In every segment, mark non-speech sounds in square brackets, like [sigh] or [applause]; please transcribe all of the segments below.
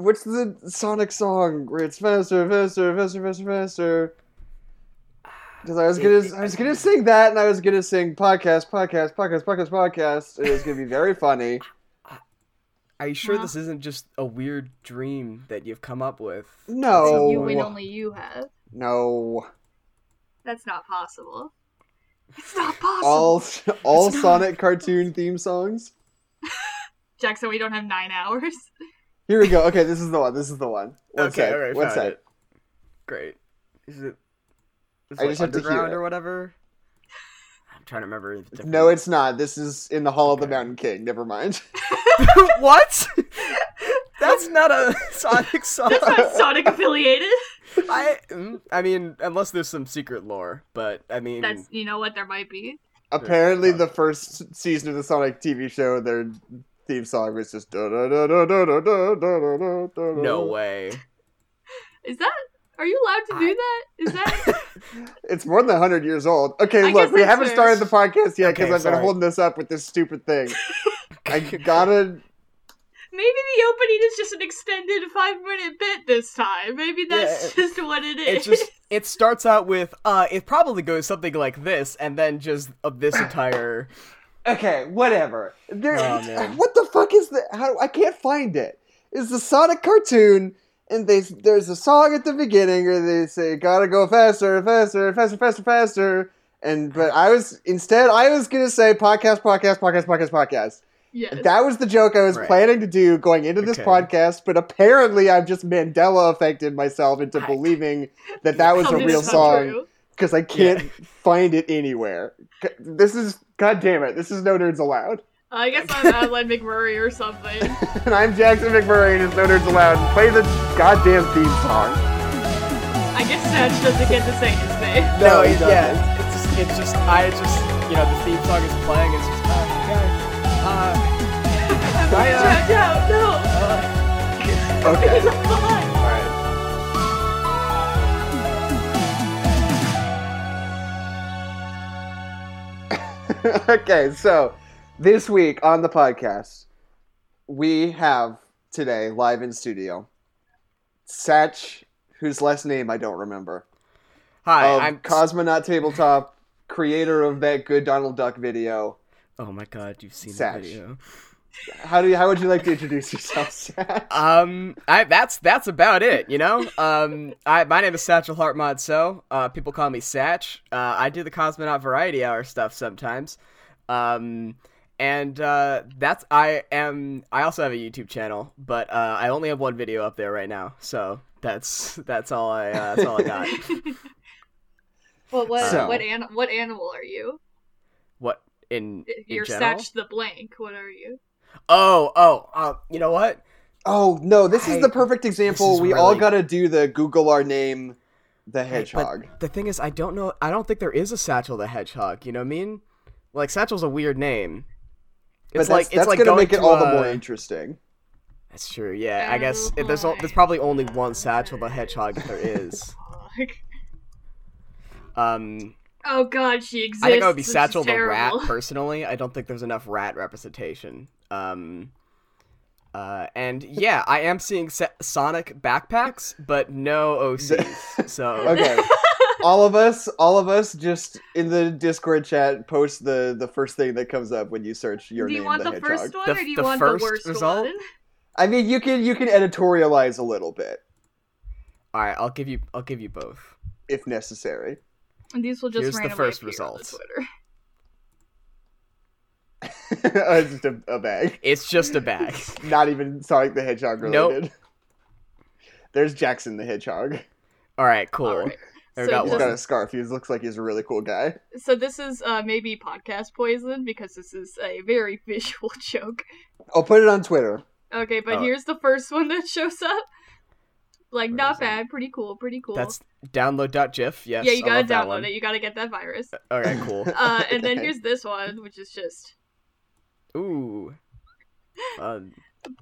what's the Sonic song where it's faster, faster, faster, faster, faster? Because I was gonna, I was gonna sing that, and I was gonna sing podcast, podcast, podcast, podcast, podcast, it was gonna be very funny. Are you sure Huh? this isn't just a weird dream that you've come up with? No, You and only you have. no, That's not possible. It's not possible. all all It's not. Sonic cartoon theme songs. [laughs] Jackson, we don't have nine hours. Here we go. Okay, this is the one. This is the one. One okay, sec, alright, one found sec. it. Great. Is it? Is I it just like have to hear underground or whatever? I'm trying to remember. the different- No, it's not. This is in the Hall of the Mountain King. Never mind. [laughs] [laughs] what? That's not a Sonic song. That's not Sonic affiliated. [laughs] I, mm, I mean, unless there's some secret lore, but I mean, That's you know what there might be. Apparently, the first season of the Sonic TV show, their theme song was just da da da da da da da da da da. no way. Is that? Are you allowed to do that? Is that? It's more than hundred years old. Okay, I look, we haven't fair. started the podcast yet because Okay, I've been holding this up with this stupid thing. I gotta. Maybe the opening is just an extended five minute bit this time. Maybe that's Yeah, just what it It is. just it starts out with uh, it probably goes something like this, and then just of this entire. Okay, whatever. There, Oh, what the fuck is that? How I can't find it. It's the Sonic cartoon, and they there's a song at the beginning where they say "Gotta go faster, faster, faster, faster, faster." And but I was instead I was gonna say podcast, podcast, podcast, podcast, podcast. yes. That was the joke I was Right. planning to do going into this Okay. podcast, but apparently I've just Mandela affected myself into I- believing that that was a real song because I can't find it anywhere. This is god damn it. This is no nerds allowed. I guess I'm Adeline McMurray or something. [laughs] and I'm Jackson McMurray, and it's no nerds allowed. Play the goddamn theme song. I guess Satch doesn't get to say his name. [laughs] No, he doesn't. yeah, it's, it's just it's just I just you know the theme song is playing. It's just uh, okay, uh, [laughs] I, uh, Check out, no. uh, Okay. [laughs] okay, so this week on the podcast, we have today live in studio Satch, whose last name I don't remember. Hi, I'm Cosmonaut Tabletop, creator of that good Donald Duck video. Oh my god, you've seen Satch. the video. How do you, how would you like to introduce yourself, Satch? Um, I that's that's about it. You know. Um, I my name is Satchel Heartmod. So, uh, people call me Satch. Uh, I do the Cosmonaut Variety Hour stuff sometimes. Um, and uh, that's I am. I also have a YouTube channel, but uh, I only have one video up there right now. So that's that's all I uh, that's all I got. [laughs] Well, what So- what an- what animal are you? what in, in You're general? Satch the blank. What are you? Oh, oh, uh, you know what? Oh no, this is the perfect example. is We all gotta do the Google our name, the hedgehog. But the thing is, I don't know. I don't think there is a Satchel the Hedgehog. You know what I mean? Like Satchel's a weird name. But It's that's, like it's that's like gonna going make it to, all the uh, more interesting. That's true. Yeah, I guess if there's o- there's probably only one Satchel the Hedgehog if there is. [laughs] Um, Oh god, she exists. I think I would be This Satchel the Rat [laughs] personally. I don't think there's enough rat representation. Um, uh, and yeah, I am seeing sa- Sonic backpacks, but no OCs. [laughs] So Okay. all of us, all of us, just in the Discord chat, post the the first thing that comes up when you search your do you name, want the, the, hedgehog. first one The- or do you the want first the worst result? one? I mean, you can you can editorialize a little bit all right, I'll give you I'll give you both. if necessary. And these will just Here's the randomly first appear on the results. Twitter. [laughs] it's just a, a bag, It's just a bag. [laughs] not even Sonic the Hedgehog Nope. related. There's Jackson the Hedgehog. All right, cool. Alright. I So got He's just- got a scarf. He looks like he's a really cool guy. So this is uh, maybe podcast poison because this is a very [laughs] visual joke. I'll put it on Twitter. Okay, but Oh. here's the first one that shows up. Like Where not is it? bad, pretty cool, pretty cool. That's download.gif. Yes. yeah, you gotta download it. You gotta get that virus. All right, cool. Uh, and then here's this one, which is just Ooh. Fun.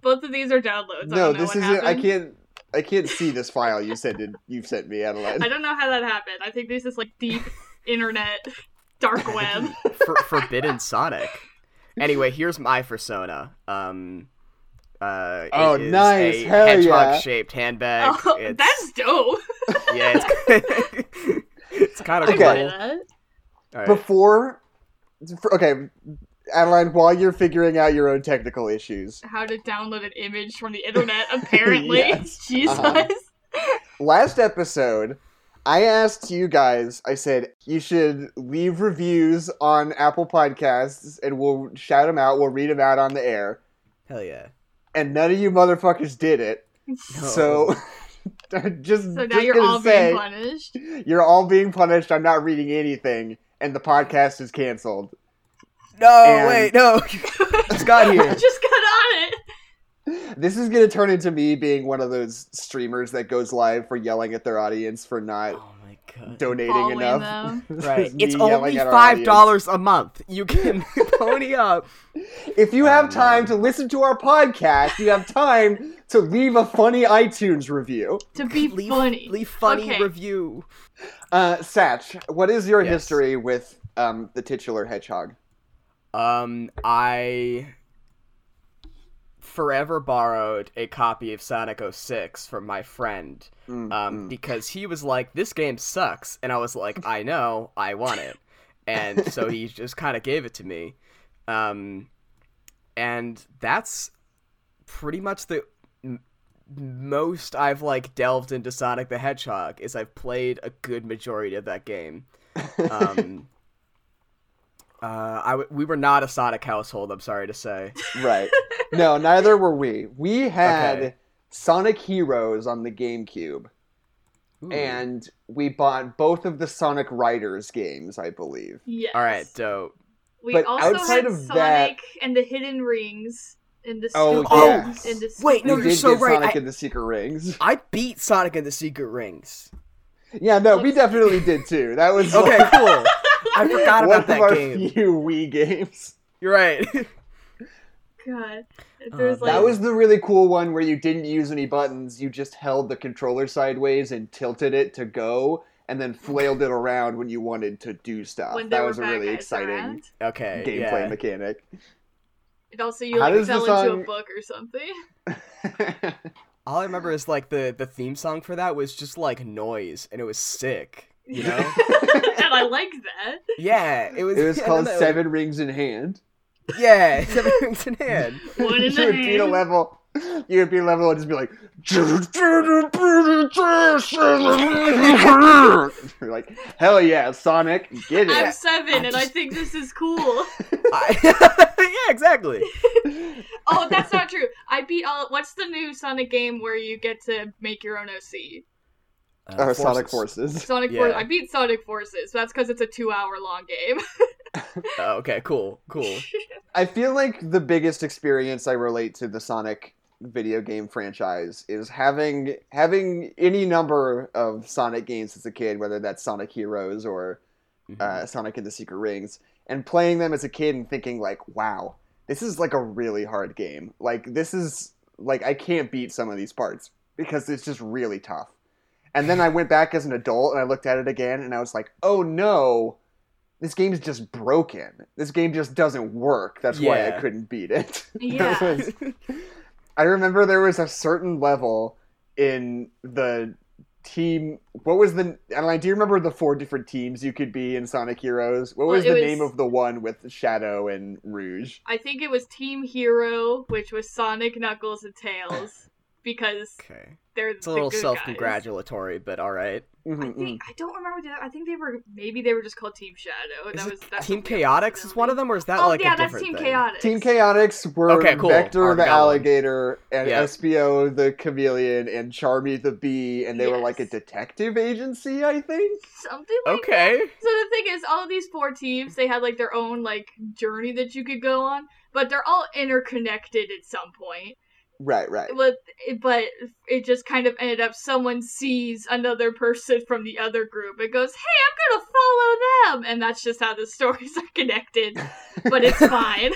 both of these are downloads. I No, don't know this isn't. I can't. I can't see this file you sent it. You've sent me, Adeline. I don't know how that happened. I think this is like deep [laughs] internet, dark web. [laughs] For- Forbidden Sonic. Anyway, here's my persona. Um, Uh, Oh, it is nice. A Hell yeah. hedgehog-shaped handbag. Oh, It's- that's dope. [laughs] yeah. It's, it's kind of Okay. cool. that. All right. Before, for- okay, Adeline, while you're figuring out your own technical issues, How to download an image from the internet, [laughs] apparently. Yes. Jesus. Uh-huh. last episode, I asked you guys, I said, you should leave reviews on Apple Podcasts and we'll shout them out, we'll read them out on the air. Hell yeah. And none of you motherfuckers did it. So, [laughs] [laughs] just, So now just you're all say, being punished. you're all being punished. I'm not reading anything, and the podcast is canceled. No, And- wait, no. [laughs] Just got here. Just got on it. This is gonna turn into me being one of those streamers that goes live for yelling at their audience for not Oh my god. donating Following enough. [laughs] Right. It's only five dollars a month. You can [laughs] pony up. If you Oh, have time man. to listen to our podcast, you have time to leave a funny iTunes review. To be leave, funny. Leave funny Okay. review. Uh, Satch, what is your Yes. history with um, the titular hedgehog? Um, I forever borrowed a copy of Sonic 06 from my friend. Mm, Um, mm. because he was like, "This game sucks," and I was like, "I know, I want it," and so he [laughs] just kind of gave it to me. Um, and that's pretty much the m- most I've like delved into Sonic the Hedgehog. Is I've played a good majority of that game. [laughs] Um, uh, I w- we were not a Sonic household. I'm sorry to say. right. No, neither were we. We [laughs] had Okay. Sonic Heroes on the GameCube, Ooh. and we bought both of the Sonic Riders games, I believe. Yes. all right, dope. We But also outside had of Sonic that- and the Hidden Rings in the Oh, Scoop yes. in the Wait, no, we you're did so get right. Sonic I- and the Secret Rings. [laughs] I beat Sonic and the Secret Rings. Yeah, no, we definitely [laughs] did too. That was Okay, cool. I [laughs] forgot one about of that our game. few Wii games. You're right. [laughs] God. Uh, like That was the really cool one where you didn't use any buttons. You just held the controller sideways and tilted it to go, and then flailed it around when you wanted to do stuff. when That was a really exciting around. okay. gameplay yeah. mechanic. And also you like does the fell into a book or something. [laughs] All I remember is like the the theme song for that was just like noise, and it was sick. You know? [laughs] and I like that. yeah, it was. it was [laughs] yeah, called no, no, Seven Rings in Hand. Yeah, seven [laughs] rings in hand. One in you the would beat a hand. level. You would beat a level and just be like, You're like, hell yeah, Sonic, get it. I'm it. seven, and I think this is cool. I- yeah, exactly. oh, that's not true. I beat all. What's the new Sonic game where you get to make your own OC? Or Sonic Forces. Sonic Yeah. Forces. I beat Sonic Forces. So that's because it's a two-hour-long game. [laughs] Oh, okay, cool, cool. [laughs] I feel like the biggest experience I relate to the Sonic video game franchise is having having any number of Sonic games as a kid, whether that's Sonic Heroes or Mhm. uh, Sonic and the Secret Rings, and playing them as a kid and thinking like, wow, this is like a really hard game. Like this is like I can't beat some of these parts because it's just really tough. And then I went back as an adult and I looked at it again and I was like, oh no, this game's just broken. This game just doesn't work. That's why I couldn't beat it. [laughs] Yeah. was- I remember there was a certain level in the team. What was the? Adeline, do you remember the four different teams you could be in Sonic Heroes? What was it the was- name of the one with Shadow and Rouge? I think it was Team Hero, which was Sonic, Knuckles, and Tails, because okay, they're it's a the little good self-congratulatory, but all right. I Mhm, think I don't remember. The, I think they were maybe they were just called Team Shadow. Is that it was that's Team Chaotix is one of them, or is that Oh like yeah, a that's different Team thing? Chaotix. Team Chaotix were Okay, cool. Vector Already the got alligator and Yep. Espio the chameleon and Charmy the bee, and they were like a detective agency, I think. Something like Okay. So the thing is, all of these four teams, they had like their own like journey that you could go on, but they're all interconnected at some point. Right, right. But but it just kind of ended up someone sees another person from the other group and goes, "Hey, I'm gonna follow them," and that's just how the [laughs] stories are connected. But it's [laughs] fine.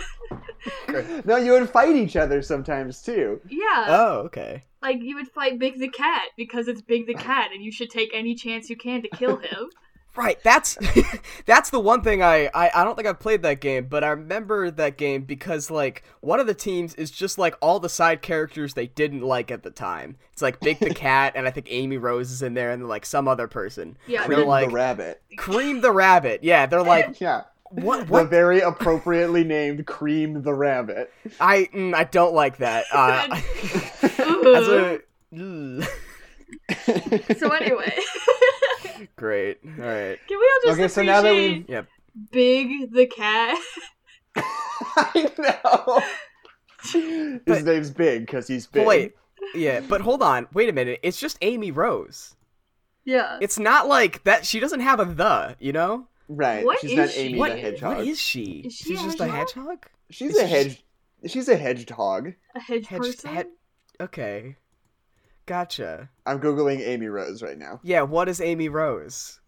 no, you would fight each other sometimes too. yeah, Oh, okay. like you would fight Big the Cat because it's Big the [laughs] Cat, and you should take any chance you can to kill him. Right, that's [laughs] that's the one thing I, I I don't think I've played that game, but I remember that game because like one of the teams is just like all the side characters they didn't like at the time. It's like Big the [laughs] Cat and I think Amy Rose is in there and like some other person. Yeah, Cream like the rabbit. Cream the Rabbit. Yeah, they're like [laughs] Yeah. what The very appropriately named Cream the Rabbit. I mm, I don't like that. Uh, a so anyway, great. All right. can we all just Okay, so now that we've- Yep. Big the cat? [laughs] I know. [laughs] His But- name's Big because he's big. Wait. Yeah, but hold on. Wait a minute. It's just Amy Rose. Yeah. It's not like that. She doesn't have a the. You know. Right. What She's is not she? Amy What, the Hedgehog. what is she? Is she She's a just a hedgehog? hedgehog? She's is a she hedge. She's a hedgehog. A hedge Hedge- person? head- Okay. Gotcha. I'm googling Amy Rose right now. Yeah, what is Amy Rose?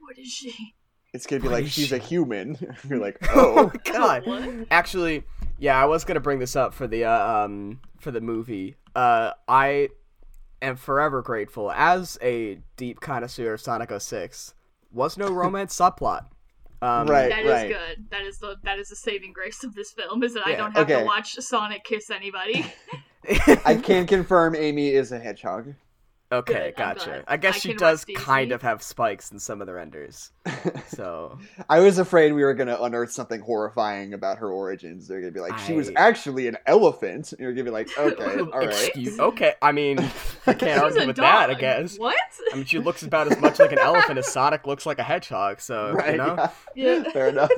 What is she? It's gonna be What like she's she? a human. [laughs] You're [laughs] like, Oh oh, god. What? Actually, yeah, I was gonna bring this up for the uh, um for the movie. Uh, I am forever grateful as a deep connoisseur of Sonic 06. Was no [laughs] romance subplot. Um, Right. That is good. That is the that is the saving grace of this film is that I don't have okay. to watch Sonic kiss anybody. I [laughs] can confirm Amy is a hedgehog. okay, Good, gotcha. I guess I she does kind of have spikes in some of the renders. So [laughs] I was afraid we were gonna unearth something horrifying about her origins. They're gonna be like, she was actually an elephant. And you're gonna be like, [laughs] okay, all right. Excuse- okay, I mean, I can't argue a with that. I guess. What? I mean, she looks about as much like an elephant as Sonic looks like a hedgehog. So Right? you know, yeah. Yeah. Fair enough.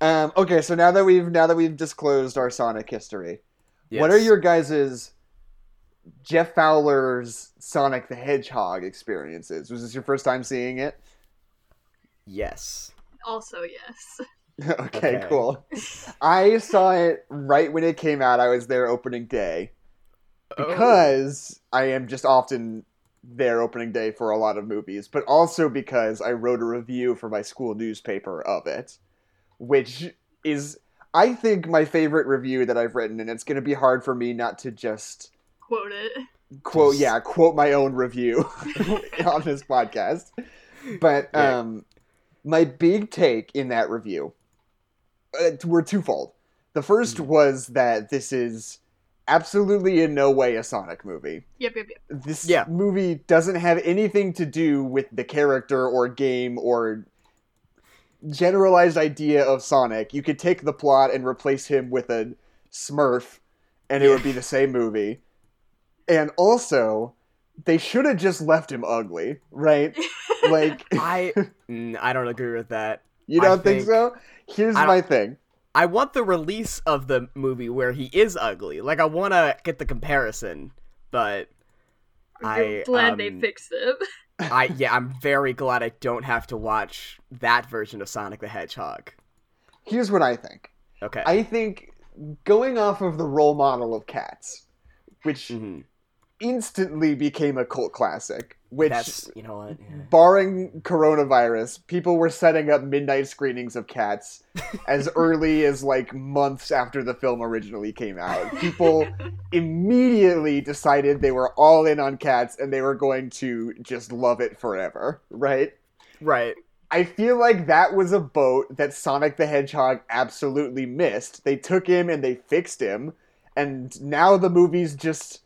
Um, okay, so now that we've now that we've disclosed our Sonic history, what are your guys's Jeff Fowler's Sonic the Hedgehog experiences? Was this your first time seeing it? yes? Also, yes. [laughs] okay, Okay. cool. I saw it right when it came out. I was there opening day Oh. because I am just often there opening day for a lot of movies, but also because I wrote a review for my school newspaper of it, which is I think my favorite review that I've written, and it's going to be hard for me not to just Quote it. quote yeah quote my own review [laughs] on this podcast but Yeah. um my big take in that review uh, were twofold the first Mhm. was that this is absolutely in no way a sonic movie Yep, yep, yep. this Yeah. movie doesn't have anything to do with the character or game or generalized idea of sonic you could take the plot and replace him with a smurf and it would be the same movie and also they should have just left him ugly right [laughs] like I [laughs] I don't agree with that. you don't think, think- so here's my thing I want the release of the movie where he is ugly. Like I want to get the comparison, but I'm I, glad they um, fixed it. [laughs] I yeah, I'm very glad I don't have to watch that version of Sonic the Hedgehog. here's what i think Okay. i think going off of the role model of cats which Mhm. instantly became a cult classic which That's you know what. yeah. barring coronavirus, people were setting up midnight screenings of Cats as [laughs] early as like months after the film originally came out. [laughs] People immediately decided they were all in on Cats and they were going to just love it forever, right? Right. I feel like that was a boat that Sonic the Hedgehog absolutely missed. They took him and they fixed him, and now the movie's just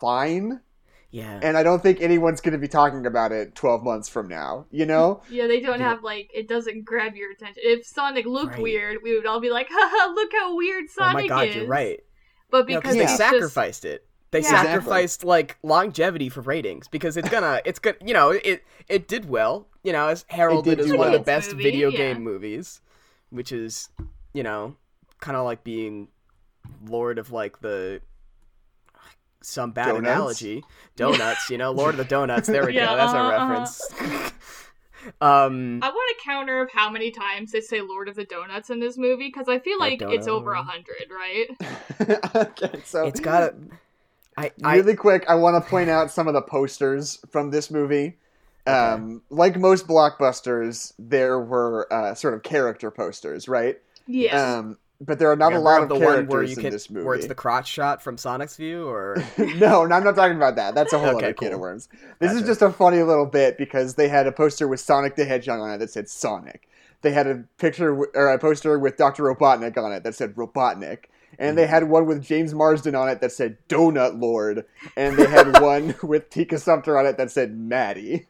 fine Yeah. and I don't think anyone's going to be talking about it 12 months from now, you know? [laughs] Yeah, they don't Yeah. have like it doesn't grab your attention. If Sonic looked Right. weird, we would all be like, [laughs] "Haha, look how weird oh Sonic is. oh Sonic my god, is." you're right. But No, because they it's just- sacrificed it. They Yeah. Exactly. sacrificed like longevity for ratings because it's gonna, it's gonna, you know, it it did well. You know, as heralded did as do one of the best Movie, video yeah. game movies, which is, you know, kind of like being Lord of like the some bad Donuts? analogy donuts. You know, Lord of the Donuts. There we Yeah, go. That's our uh-huh, reference. [laughs] um, I want a counter of how many times they say Lord of the Donuts in this movie because I feel like it's over a hundred, right? [laughs] okay, so it's got. I, I really quick, I want to point out some of the posters from this movie. Um, like most blockbusters, there were uh, sort of character posters, right? Yeah. Um, but there are not Remember a lot of the characters one where you in can, this movie. where it's the crotch shot from Sonic's view, or [laughs] no, no, I'm not talking about that. That's a whole Okay, other can of worms. This is just a funny little bit because they had a poster with Sonic the Hedgehog on it that said Sonic. They had a picture w- or a poster with Dr. Robotnik on it that said Robotnik. And they Mhm. had one with James Marsden on it that said Donut Lord. And they had [laughs] one with Tika Sumpter on it that said Maddie,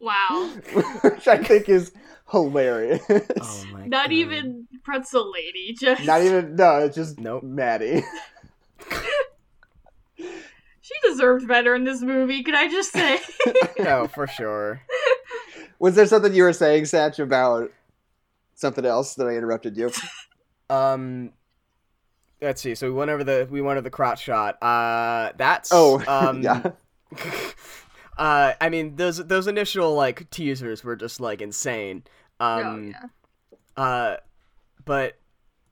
Wow. [laughs] which I think is hilarious. oh my Not God. even pretzel lady, just Not even, no, it's just Nope. Maddie. [laughs] She deserved better in this movie, can I just say? [laughs] No, for sure. Was there something you were saying, Satch, about something else that I interrupted you? Um, let's see. So we went over the we went over the crotch shot. Uh, that's Oh, [laughs] um, yeah. Uh, I mean those those initial like teasers were just like insane. oh, Um, yeah. uh, but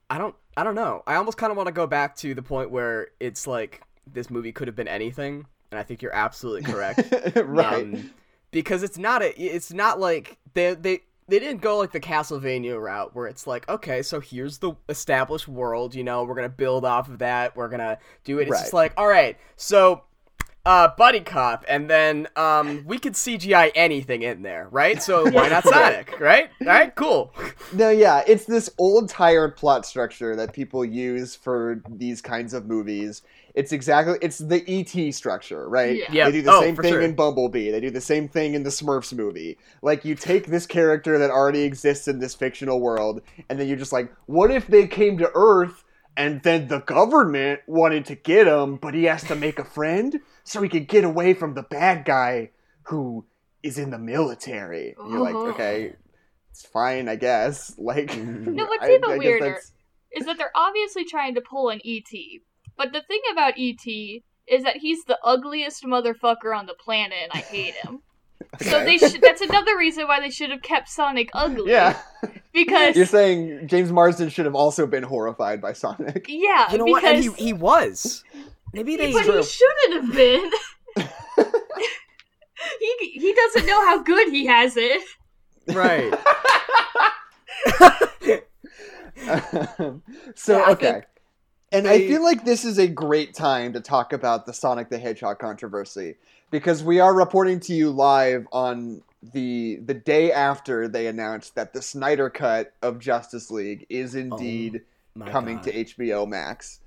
I don't I don't know. I almost kind of want to go back to the point where it's like this movie could have been anything, and I think you're absolutely correct. [laughs] right. Um, because it's not a it's not like they they they didn't go like the Castlevania route where it's like okay so here's the established world you know we're gonna build off of that we're gonna do it it's just like all right so uh buddy cop and then um we could CGI anything in there right so why not Sonic [laughs] right all right cool No, yeah, it's this old tired plot structure that people use for these kinds of movies. It's exactly it's the ET structure, right? Yeah. Yeah. They do the Oh, same thing sure. in Bumblebee. They do the same thing in the Smurfs movie. Like you take this character that already exists in this fictional world, and then you're just like, what if they came to Earth and then the government wanted to get him, but he has to make a friend so he could get away from the bad guy who is in the military. And you're like, Oh. okay, it's fine, I guess. [laughs] Like, No, what's [laughs] even I guess weirder that's- is that they're obviously trying to pull an ET. But the thing about ET is that he's the ugliest motherfucker on the planet and I hate him. [laughs] So they should that's another reason why they should have kept Sonic ugly. Yeah, Because you're saying James Marsden should have also been horrified by Sonic. yeah, you know what and because he he was maybe they but he shouldn't have been. [laughs] he he doesn't know how good he has it. right [laughs] [laughs] so Yeah, okay. think And I they- feel like this is a great time to talk about the Sonic the Hedgehog controversy because we are reporting to you live on the the day after they announced that the Snyder cut of Justice League is oh indeed My coming God. to HBO Max.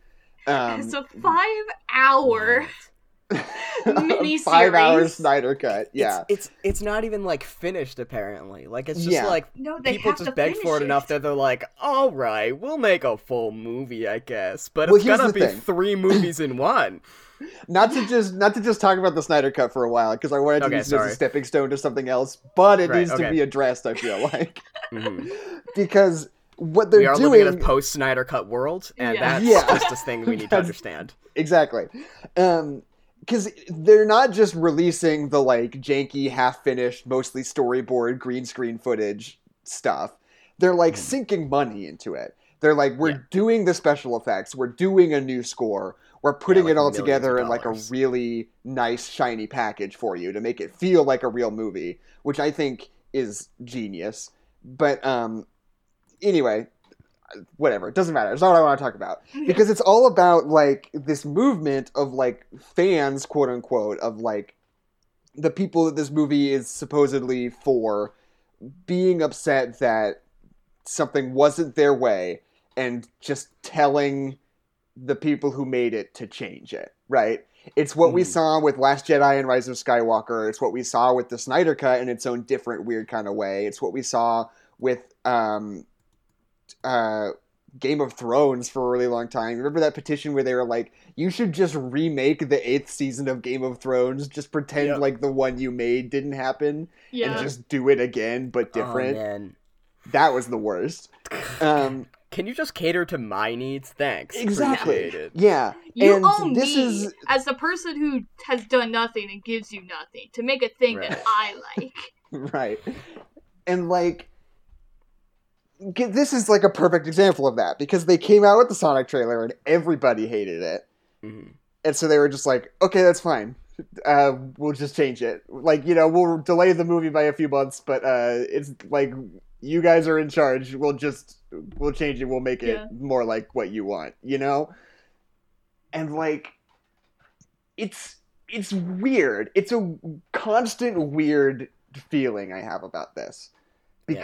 Um, it's a five hour [laughs] miniseries. five hour Snyder cut. Yeah, It's, it's it's not even like finished apparently. Like it's just Yeah. like No, they people just to beg for it, it. enough that they're like, all right, we'll make a full movie, I guess. But Well, it's gonna be thing. three movies in one. [laughs] not to just not to just talk about the Snyder cut for a while because I wanted to Okay, use it as sorry. a stepping stone to something else, but it Right, needs to be addressed. I feel like [laughs] Mhm. because what they're We are doing living in a post Snyder Cut world, and Yeah. that's Yeah. just a thing we need to [laughs] understand. exactly um because they're not just releasing the like janky half finished mostly storyboard green screen footage stuff they're like sinking money into it they're like we're Mm-hmm. Yeah. doing the special effects we're doing a new score we're putting like it all together in like a really nice shiny package for you to make it feel like a real movie which i think is genius but um anyway whatever it doesn't matter. It's not what i want to talk about. Because it's all about like this movement of like fans quote unquote of like the people that this movie is supposedly for being upset that something wasn't their way and just telling the people who made it to change it right? It's what we Mhm. saw with last jedi and rise of skywalker. It's what we saw with the snyder cut in its own different weird kind of way. It's what we saw with um uh Game of Thrones for a really long time. Remember that petition where they were like, "You should just remake the eighth season of Game of Thrones. Just pretend Yep. like the one you made didn't happen, Yeah. and just do it again, but different." Oh, man. that was the worst. Um, [laughs] Can you just cater to my needs? Thanks. exactly. Appreciate it. Yeah, You and owe this me is as the person who has done nothing and gives you nothing to make a thing Right. that I like. [laughs] right, and like. Get- This is like a perfect example of that because they came out with the Sonic trailer and everybody hated it. Mhm. and so they were just like, okay, that's fine. Uh, we'll just change it. Like, you know, we'll delay the movie by a few months, but uh, it's like you guys are in charge. We'll just we'll change it. We'll make it Yeah. more like what you want. You know, and like, it's it's weird. It's a constant weird feeling I have about this Yeah.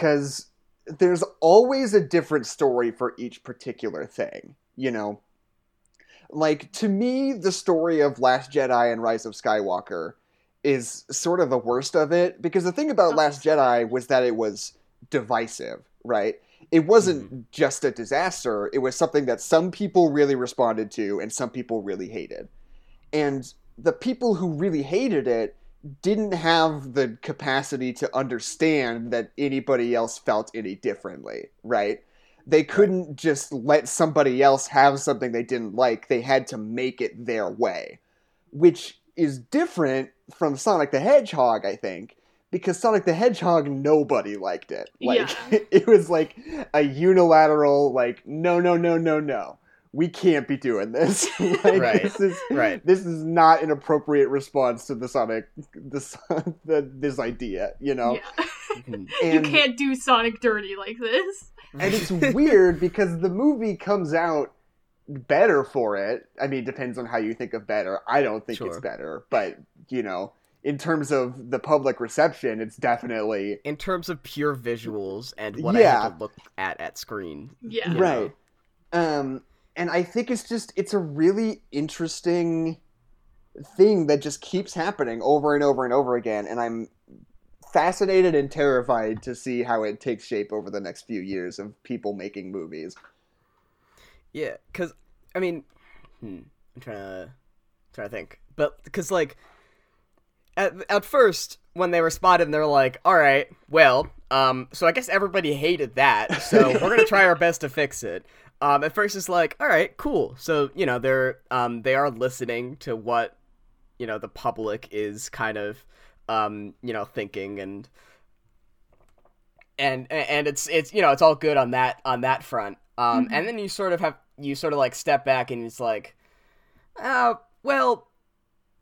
There's always a different story for each particular thing. You know, like to me, the story of Last Jedi and Rise of Skywalker is sort of the worst of it because the thing about Oh. Last Jedi was that it was divisive, right? It wasn't mm-hmm. just a disaster, it was something that some people really responded to and some people really hated. And the people who really hated it didn't have the capacity to understand that anybody else felt any differently, right? They couldn't just let somebody else have something they didn't like. They had to make it their way, which is different from Sonic the Hedgehog, I think, because Sonic the Hedgehog nobody liked it. Like Yeah. [laughs] it was like a unilateral like no no no no no. We can't be doing this. [laughs] like, Right. This is Right. this is not an appropriate response to the Sonic this [laughs] the, this idea, you know. Yeah. [laughs] Mhm. And you can't do Sonic dirty like this. and it's weird because the movie comes out better for it. I mean, depends on how you think of better. I don't think it's better, but you know, in terms of the public reception, it's definitely in terms of pure visuals and what I have to look at at screen. Yeah. you right. Um, and I think it's just it's a really interesting thing that just keeps happening over and over and over again, and I'm fascinated and terrified to see how it takes shape over the next few years of people making movies. Yeah, because I mean, hmm, I'm trying to trying to think, but because like at at first when they responded, they're like, "All right, well, um, so I guess everybody hated that, so [laughs] we're gonna try our best to fix it." Um, at first it's like, "All right, cool." So you know they're um they are listening to what you know the public is kind of um you know thinking and and and it's it's you know it's all good on that on that front um Mhm. and then you sort of have you sort of like step back and it's like uh well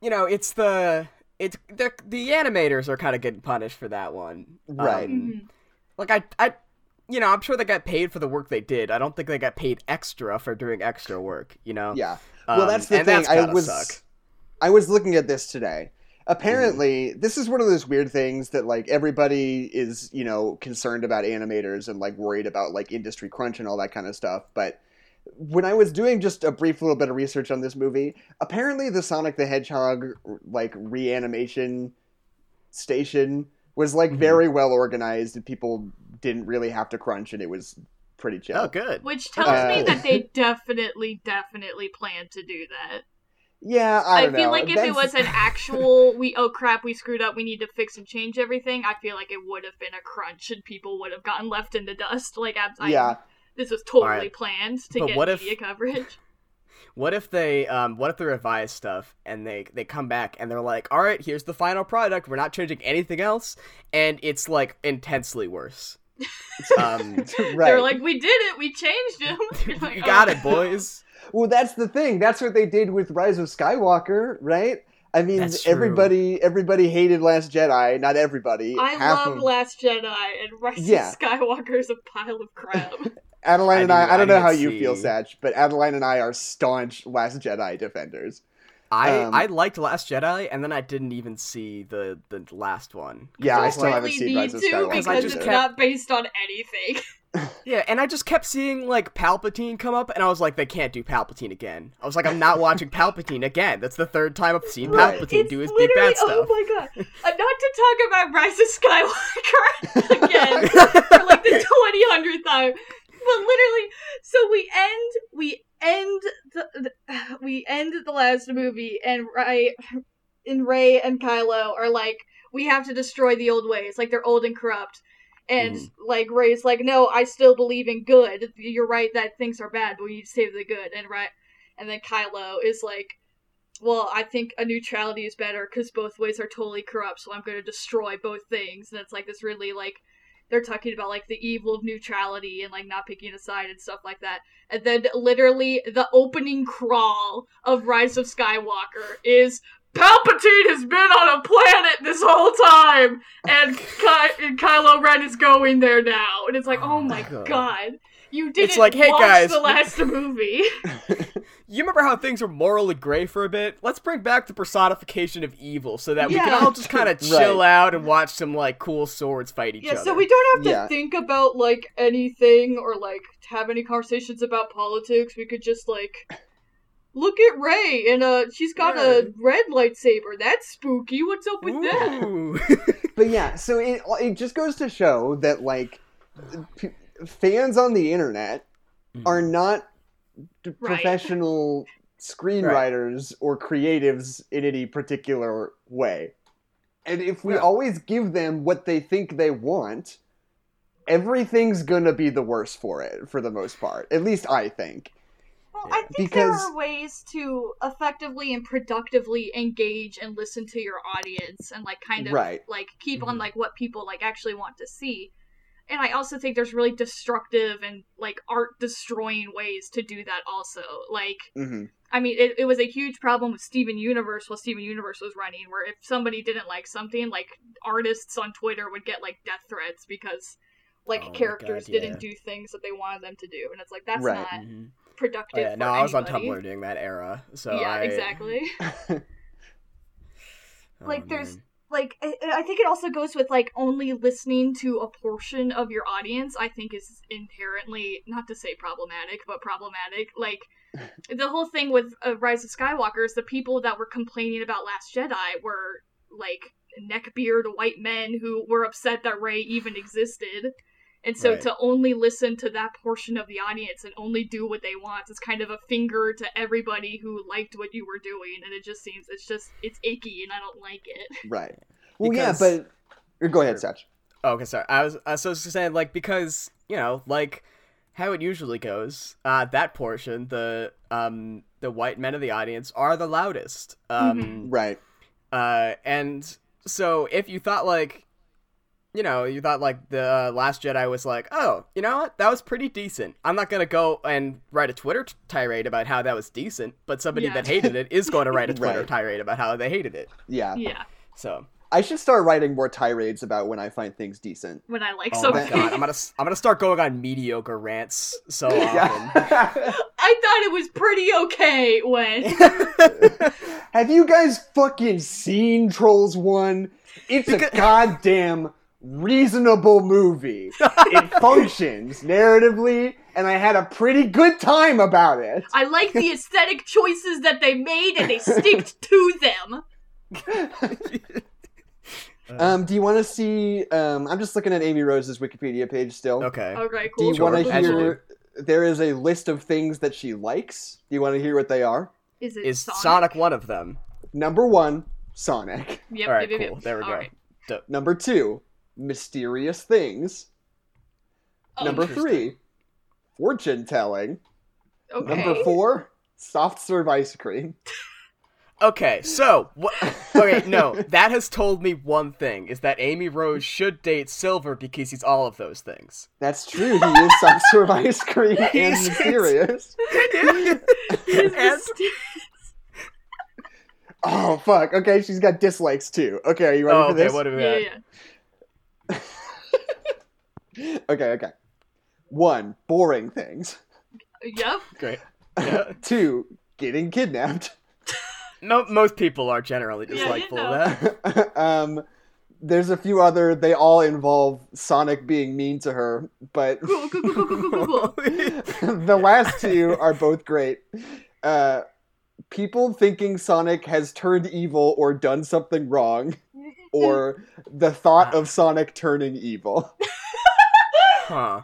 you know it's the it's the the animators are kind of getting punished for that one Right. Um, Mhm. like i i you know i'm sure they got paid for the work they did i don't think they got paid extra for doing extra work you know Yeah. Well, Um, that's the thing. that's I was suck. I was looking at this today. Apparently, Mm-hmm. this is one of those weird things that like everybody is, you know, concerned about animators and like worried about like industry crunch and all that kind of stuff, but when I was doing just a brief little bit of research on this movie, apparently the Sonic the Hedgehog like reanimation station was like Mhm. very well organized and people didn't really have to crunch and it was pretty chill. oh good Which tells Uh, me that they [laughs] definitely, definitely planned to do that. Yeah, I I, don't feel know. like if it was an [laughs] actual, we oh crap, we screwed up, we need to fix and change everything. I feel like it would have been a crunch and people would have gotten left in the dust. Like, I, I- yeah. this was totally Alright. planned to But get what if- media coverage. [laughs] What if they um what if they revise stuff and they they come back and they're like, "All right, here's the final product. We're not changing anything else." And it's like intensely worse. Um [laughs] right. They're like, we did it, we changed him. [laughs] You're like, you got "Oh." it, boys. [laughs] Well, that's the thing. That's what they did with Rise of Skywalker, right? I mean, everybody everybody hated Last Jedi. Not everybody. I Half love of Last Jedi and Rise Yeah. of Skywalker's a pile of crap. Adeline I and I. do- I don't I know how didn't you feel, see- Satch, but Adeline and I are staunch Last Jedi defenders. I Um, I liked Last Jedi and then I didn't even see the the last one. Yeah, I was still like- haven't seen need Rise of to Skywalker because I just it's kept- not based on anything. [laughs] Yeah, and I just kept seeing like Palpatine come up, and I was like, they can't do Palpatine again. I was like, I'm not watching [laughs] Palpatine again. That's the third time I've seen Right. Palpatine It's do his big literally- bad stuff. Oh my god! Uh, not to talk about Rise of Skywalker [laughs] again for like the twenty hundredth time, but literally, so we end, we end the, the [sighs] we end the last movie, and Rey, [sighs] and Rey and Kylo are like, we have to destroy the old ways, like they're old and corrupt. And Mhm. like Rey's like, no, I still believe in good. You're right that things are bad, but we need to save the good. And right, and then Kylo is like, well, I think a neutrality is better because both ways are totally corrupt, so I'm going to destroy both things. And it's like this really like they're talking about like the evil of neutrality and like not picking a side and stuff like that. And then literally the opening crawl of Rise of Skywalker is Palpatine has been on a planet this whole time, and, Ky- and Kylo Ren is going there now, and it's like, oh, Oh my God. god. You didn't like, "Hey, watch guys, the last movie. [laughs] You remember how things were morally gray for a bit? Let's bring back the personification of evil so that we can all just kind of [laughs] chill out and watch some like cool swords fight each Yeah, other. Yeah, so we don't have to Yeah. think about like anything or like have any conversations about politics. We could just like look at Rey and uh she's got a red lightsaber. That's spooky. What's up with that? [laughs] But yeah, so it it just goes to show that like p- fans on the internet are not Right. professional [laughs] screenwriters or creatives in any particular way. And if we Yeah. always give them what they think they want, everything's going to be the worse for it for the most part. At least I think. Well, I think there Because- are ways to effectively and productively engage and listen to your audience and like kind of Right. like keep on Mhm. like what people like actually want to see. And I also think there's really destructive and like art destroying ways to do that also. Like hmm I mean, it, it was a huge problem with Steven Universe while Steven Universe was running, where if somebody didn't like something, like artists on Twitter would get like death threats because like Oh characters God, yeah. didn't do things that they wanted them to do, and it's like that's Right. not Mhm Oh, productive. yeah, no, for I was on. Tumblr during that era, so yeah, I- exactly. [laughs] [laughs] oh, Like, there's- man. Like I, I think it also goes with like only listening to a portion of your audience. I think is inherently not to say problematic, but problematic. Like [laughs] the whole thing with uh, Rise of Skywalker is the people that were complaining about Last Jedi were like neckbeard white men who were upset that Rey even existed. And so Right. to only listen to that portion of the audience and only do what they want is kind of a finger to everybody who liked what you were doing and it just seems it's just it's icky and I don't like it. [laughs] Right. Well, Because- yeah, but or go ahead, Satch. Oh, okay, sorry. I was uh, so I was just saying like because you know like how it usually goes. Uh, that portion, the um the white men of the audience are the loudest. Um, Right. uh, and so if you thought like. You know, you thought like the uh, Last Jedi was like, oh, you know what? That was pretty decent. I'm not gonna go and write a Twitter t- tirade about how that was decent, but somebody Yeah. that hated it is going to write a [laughs] Twitter Right. tirade about how they hated it. Yeah. Yeah. So, I should start writing more tirades about when I find things decent. When I like so oh something. my god, I'm gonna s- I'm gonna start going on mediocre rants so [laughs] often. Yeah. [laughs] I thought it was pretty okay when Have you guys fucking seen Trolls 1? It's a goddamn reasonable movie. It [laughs] functions narratively, and I had a pretty good time about it. I like the aesthetic choices that they made and they sticked [laughs] to them. Um, do you want to see? Um, I'm just looking at Amy Rose's Wikipedia page still. okay. Okay, Cool. Do you Sure, want to as you hear? There is a list of things that she likes. Do you want to hear what they are? Is it Is Sonic? Sonic one of them? Number one, Sonic. Yep, All right, yep, yep, cool. yep. There we All go. right. Number two, mysterious things. Oh, Number three, fortune telling. Okay. Number four, soft serve ice cream. Okay, so what? [laughs] Okay, no, that has told me one thing: is that Amy Rose should date Silver because he's all of those things. That's true. He is soft [laughs] serve ice cream and He's- [laughs] mysterious. And- Oh fuck. Okay, she's got dislikes too. Okay, are you ready oh, for okay, this? what do we yeah, got? yeah. [laughs] okay, okay. One, boring things. Yep. Great. [laughs] Yeah. Two, getting kidnapped. [laughs] No, most people are generally Yeah, you dislikeful know. of that. um, there's a few other. They all involve Sonic being mean to her, but Cool, cool, cool, cool, cool, cool, cool. the last two are both great. Uh, people thinking Sonic has turned evil or done something wrong, or the thought of Sonic turning evil. [laughs] huh.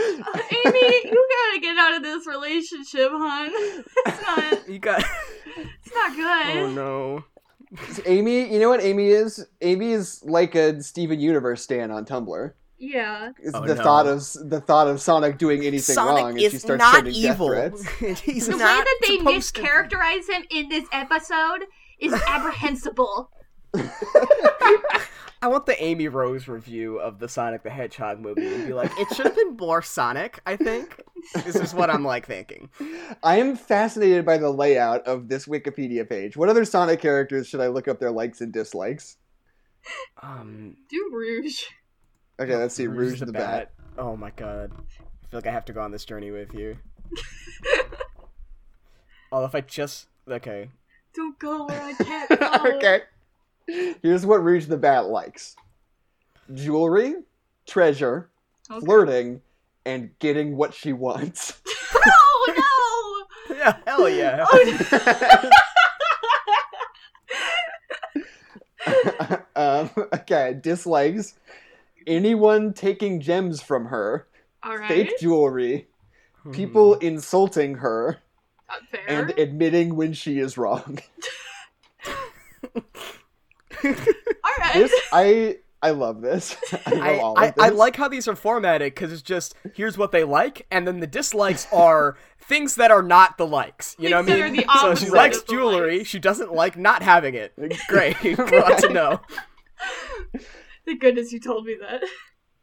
Uh, Amy, you gotta get out of this relationship, hon. It's not. [laughs] You got. It's not good. oh no. Amy, you know what Amy is? Amy is like a Steven Universe stan on Tumblr. Yeah. It's Oh, the no. thought of the thought of Sonic doing anything wrong, and she starts sending death threats. [laughs] He's The way that they supposed to mischaracterize him in this episode is apprehensible. [laughs] I want the Amy Rose review of the Sonic the Hedgehog movie and be like, it should have been more Sonic, I think. This is what I'm like thinking. I am fascinated by the layout of this Wikipedia page. What other Sonic characters should I look up their likes and dislikes? Um Do Rouge. Okay, let's see. Rouge, the, Bat. Oh my god. I feel like I have to go on this journey with you. [laughs] oh, if I just okay. Don't go where I can't [laughs] go. okay. Here's what Rouge the Bat likes jewelry, treasure, Okay. flirting, and getting what she wants. [laughs] Oh no! [laughs] Yeah, hell yeah. Oh, no! [laughs] Um, okay, dislikes anyone taking gems from her, All right. fake jewelry, people Hmm. insulting her, Uh, and admitting when she is wrong. All right. This I I love this. [laughs] I love I, all I, this. I like how these are formatted because it's just here's what they like, and then the dislikes are things that are not the likes. You know what I mean? the so she likes jewelry. likes. She doesn't like not having it. [laughs] Great, [laughs] glad to know. Thank goodness you told me that.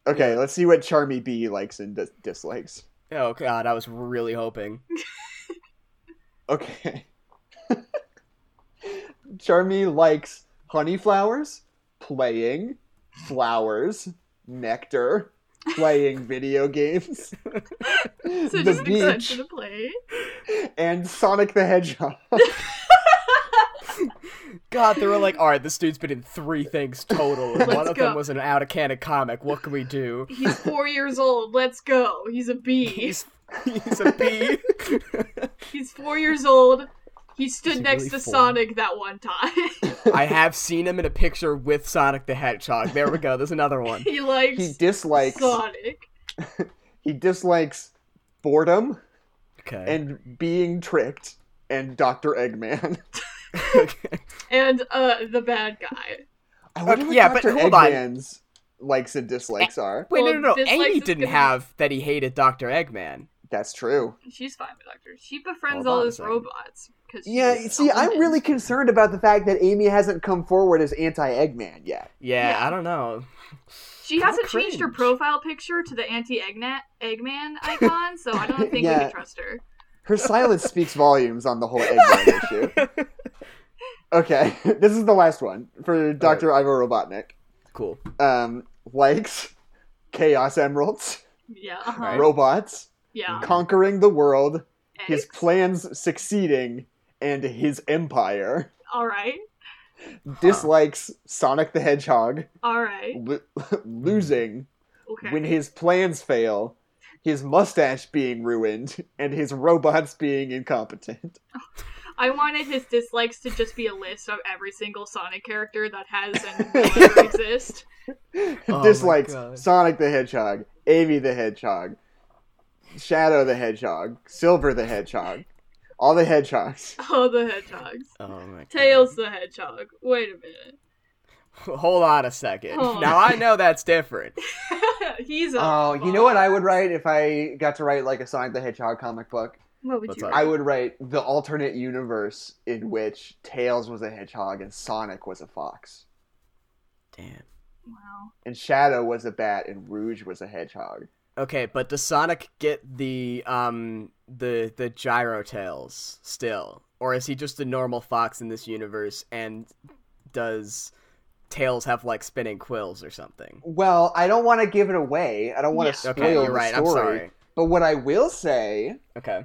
Okay, let's see what Charmy Bee likes and dis- dislikes. Oh god, I was really hoping. Okay. Charmy likes honey flowers, playing, flowers, nectar, playing video games, [laughs] So [laughs] the just an extension beach, to play. and Sonic the Hedgehog. [laughs] God, they were like, all right, this dude's been in three things total, and one of go. them was an out of canon comic. What can we do? He's four years old. Let's go. He's a bee. He's he's a bee. He's four years old. He stood next really to four? Sonic that one time. I have seen him in a picture with Sonic the Hedgehog. There we go. There's another one. [laughs] he likes He dislikes Sonic. [laughs] he dislikes boredom Okay. and being tricked and Dr. Eggman. okay. [laughs] And uh the bad guy. I wonder Okay, what yeah, but Dr. hold on. Eggman's likes and dislikes are. Wait, no, Well, no, no. dislikes Amy didn't gonna be- have that he hated Dr. Eggman. That's true. She's fine with Doctor. She befriends Hold all on a those robots. Cause Yeah, see, I'm really concerned about the fact that Amy hasn't come forward as anti-Eggman yet. Yeah, Yeah. I don't know. She Kinda hasn't changed her profile picture to the anti Eggman icon, so I don't think we can trust her. Her silence speaks volumes on the whole Eggman [laughs] issue. Okay, [laughs] this is the last one for Dr. Ivo Robotnik. Cool. Um, likes Chaos Emeralds, Yeah. Uh-huh. Robots, Yeah. conquering the world, his plans succeeding, and his empire. All right. Dislikes Sonic the Hedgehog, All right. lo- losing Okay. when his plans fail, his mustache being ruined, and his robots being incompetent. [laughs] I wanted his dislikes to just be a list of every single Sonic character that has and [laughs] will exist. [laughs] Oh Dislikes God. Sonic the Hedgehog, Amy the Hedgehog, Shadow the Hedgehog, Silver the Hedgehog, all the hedgehogs. [laughs] All the hedgehogs. Oh my god. Tails the hedgehog. Wait a minute. [laughs] Hold on a second. Oh. Now I know that's different. [laughs] He's a. Oh, you know what I would write if I got to write like a Sonic the Hedgehog comic book? What would What's you? up? I would write the alternate universe in which Tails was a hedgehog and Sonic was a fox. Damn. Wow. And Shadow was a bat and Rouge was a hedgehog. Okay, but does Sonic get the um the the gyro tails still, or is he just a normal fox in this universe? And does Tails have like spinning quills or something? Well, I don't want to give it away. I don't want to Yeah. spoil Okay, you're the right. story. I'm sorry. But what I will say, Okay.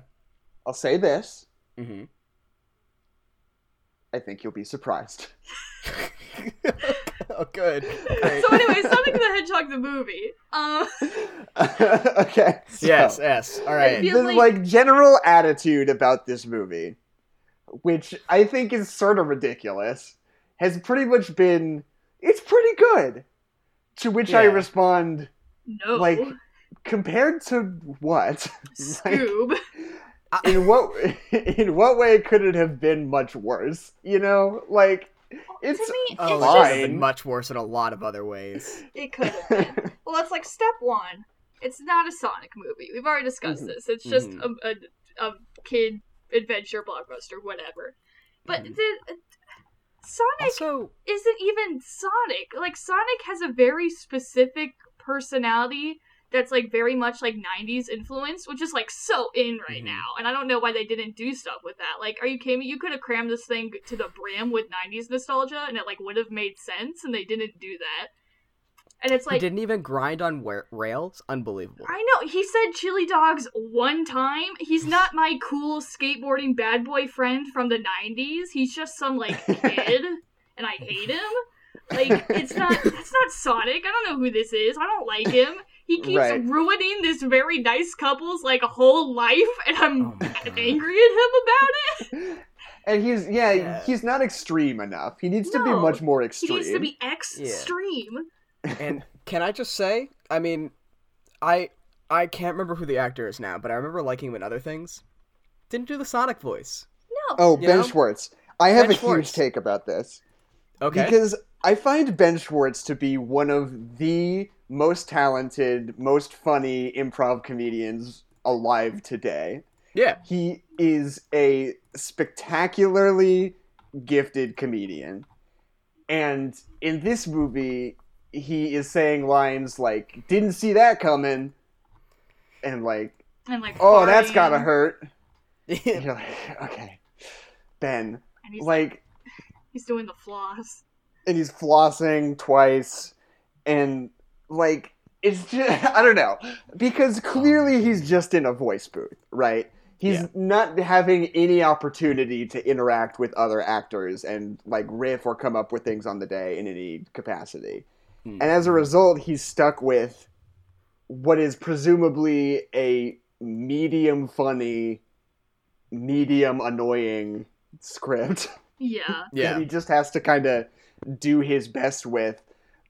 I'll say this: hmm I think you'll be surprised. [laughs] [laughs] [laughs] oh, good. Great. So anyway, Sonic the Hedgehog the movie. Um, [laughs] okay. so- yes, yes. All right. the like- like general attitude about this movie, which I think is sort of ridiculous, has pretty much been it's pretty good. To which I respond, no. like, compared to what? [laughs] like, Scoob. in what in what way could it have been much worse? You know, like it's to me, Oh, it's it just could have been fine. much worse in a lot of other ways. It could have been. [laughs] well, that's like step one. It's not a Sonic movie. We've already discussed Mhm. this. It's just Mhm. a, a, a kid adventure blockbuster, whatever. But Mhm. the, Sonic Also, isn't even Sonic. Like Sonic has a very specific personality that's like very much like 90s influence, which is like so in right Mhm. now. And I don't know why they didn't do stuff with that. Like, are you kidding me? You could have crammed this thing to the brim with 90s nostalgia and it like would have made sense and they didn't do that. And it's he like didn't even grind on wa- rails. Unbelievable. I know he said chili dogs one time. He's not [laughs] my cool skateboarding bad boy friend from the '90s. He's just some like [laughs] kid, and I hate him. Like it's not that's not Sonic. I don't know who this is. I don't like him. He keeps Right. ruining this very nice couple's like whole life, and I'm Oh angry at him about it. [laughs] And he's yeah, Yeah. he's not extreme enough. He needs to be much more extreme. He needs to be extreme. and [laughs] can I just say, I mean, I I can't remember who the actor is now, but I remember liking him in other things. Didn't do the Sonic voice. No, oh, You Ben know? Schwartz. I have Ben a Schwartz. huge take about this. Okay. Because I find Ben Schwartz to be one of the most talented, most funny improv comedians alive today. yeah. He is a spectacularly gifted comedian. And in this movie, he is saying lines like, didn't see that coming. And like, and like oh, that's farting, gotta hurt. And [laughs] you're like, okay. Ben, And he's like, he's doing the floss. and he's flossing twice and like it's just [laughs] i don't know because clearly he's just in a voice booth right he's Yeah. not having any opportunity to interact with other actors and like riff or come up with things on the day in any capacity Hmm. and as a result he's stuck with what is presumably a medium funny medium annoying script Yeah. yeah. [laughs] he just has to kind of do his best with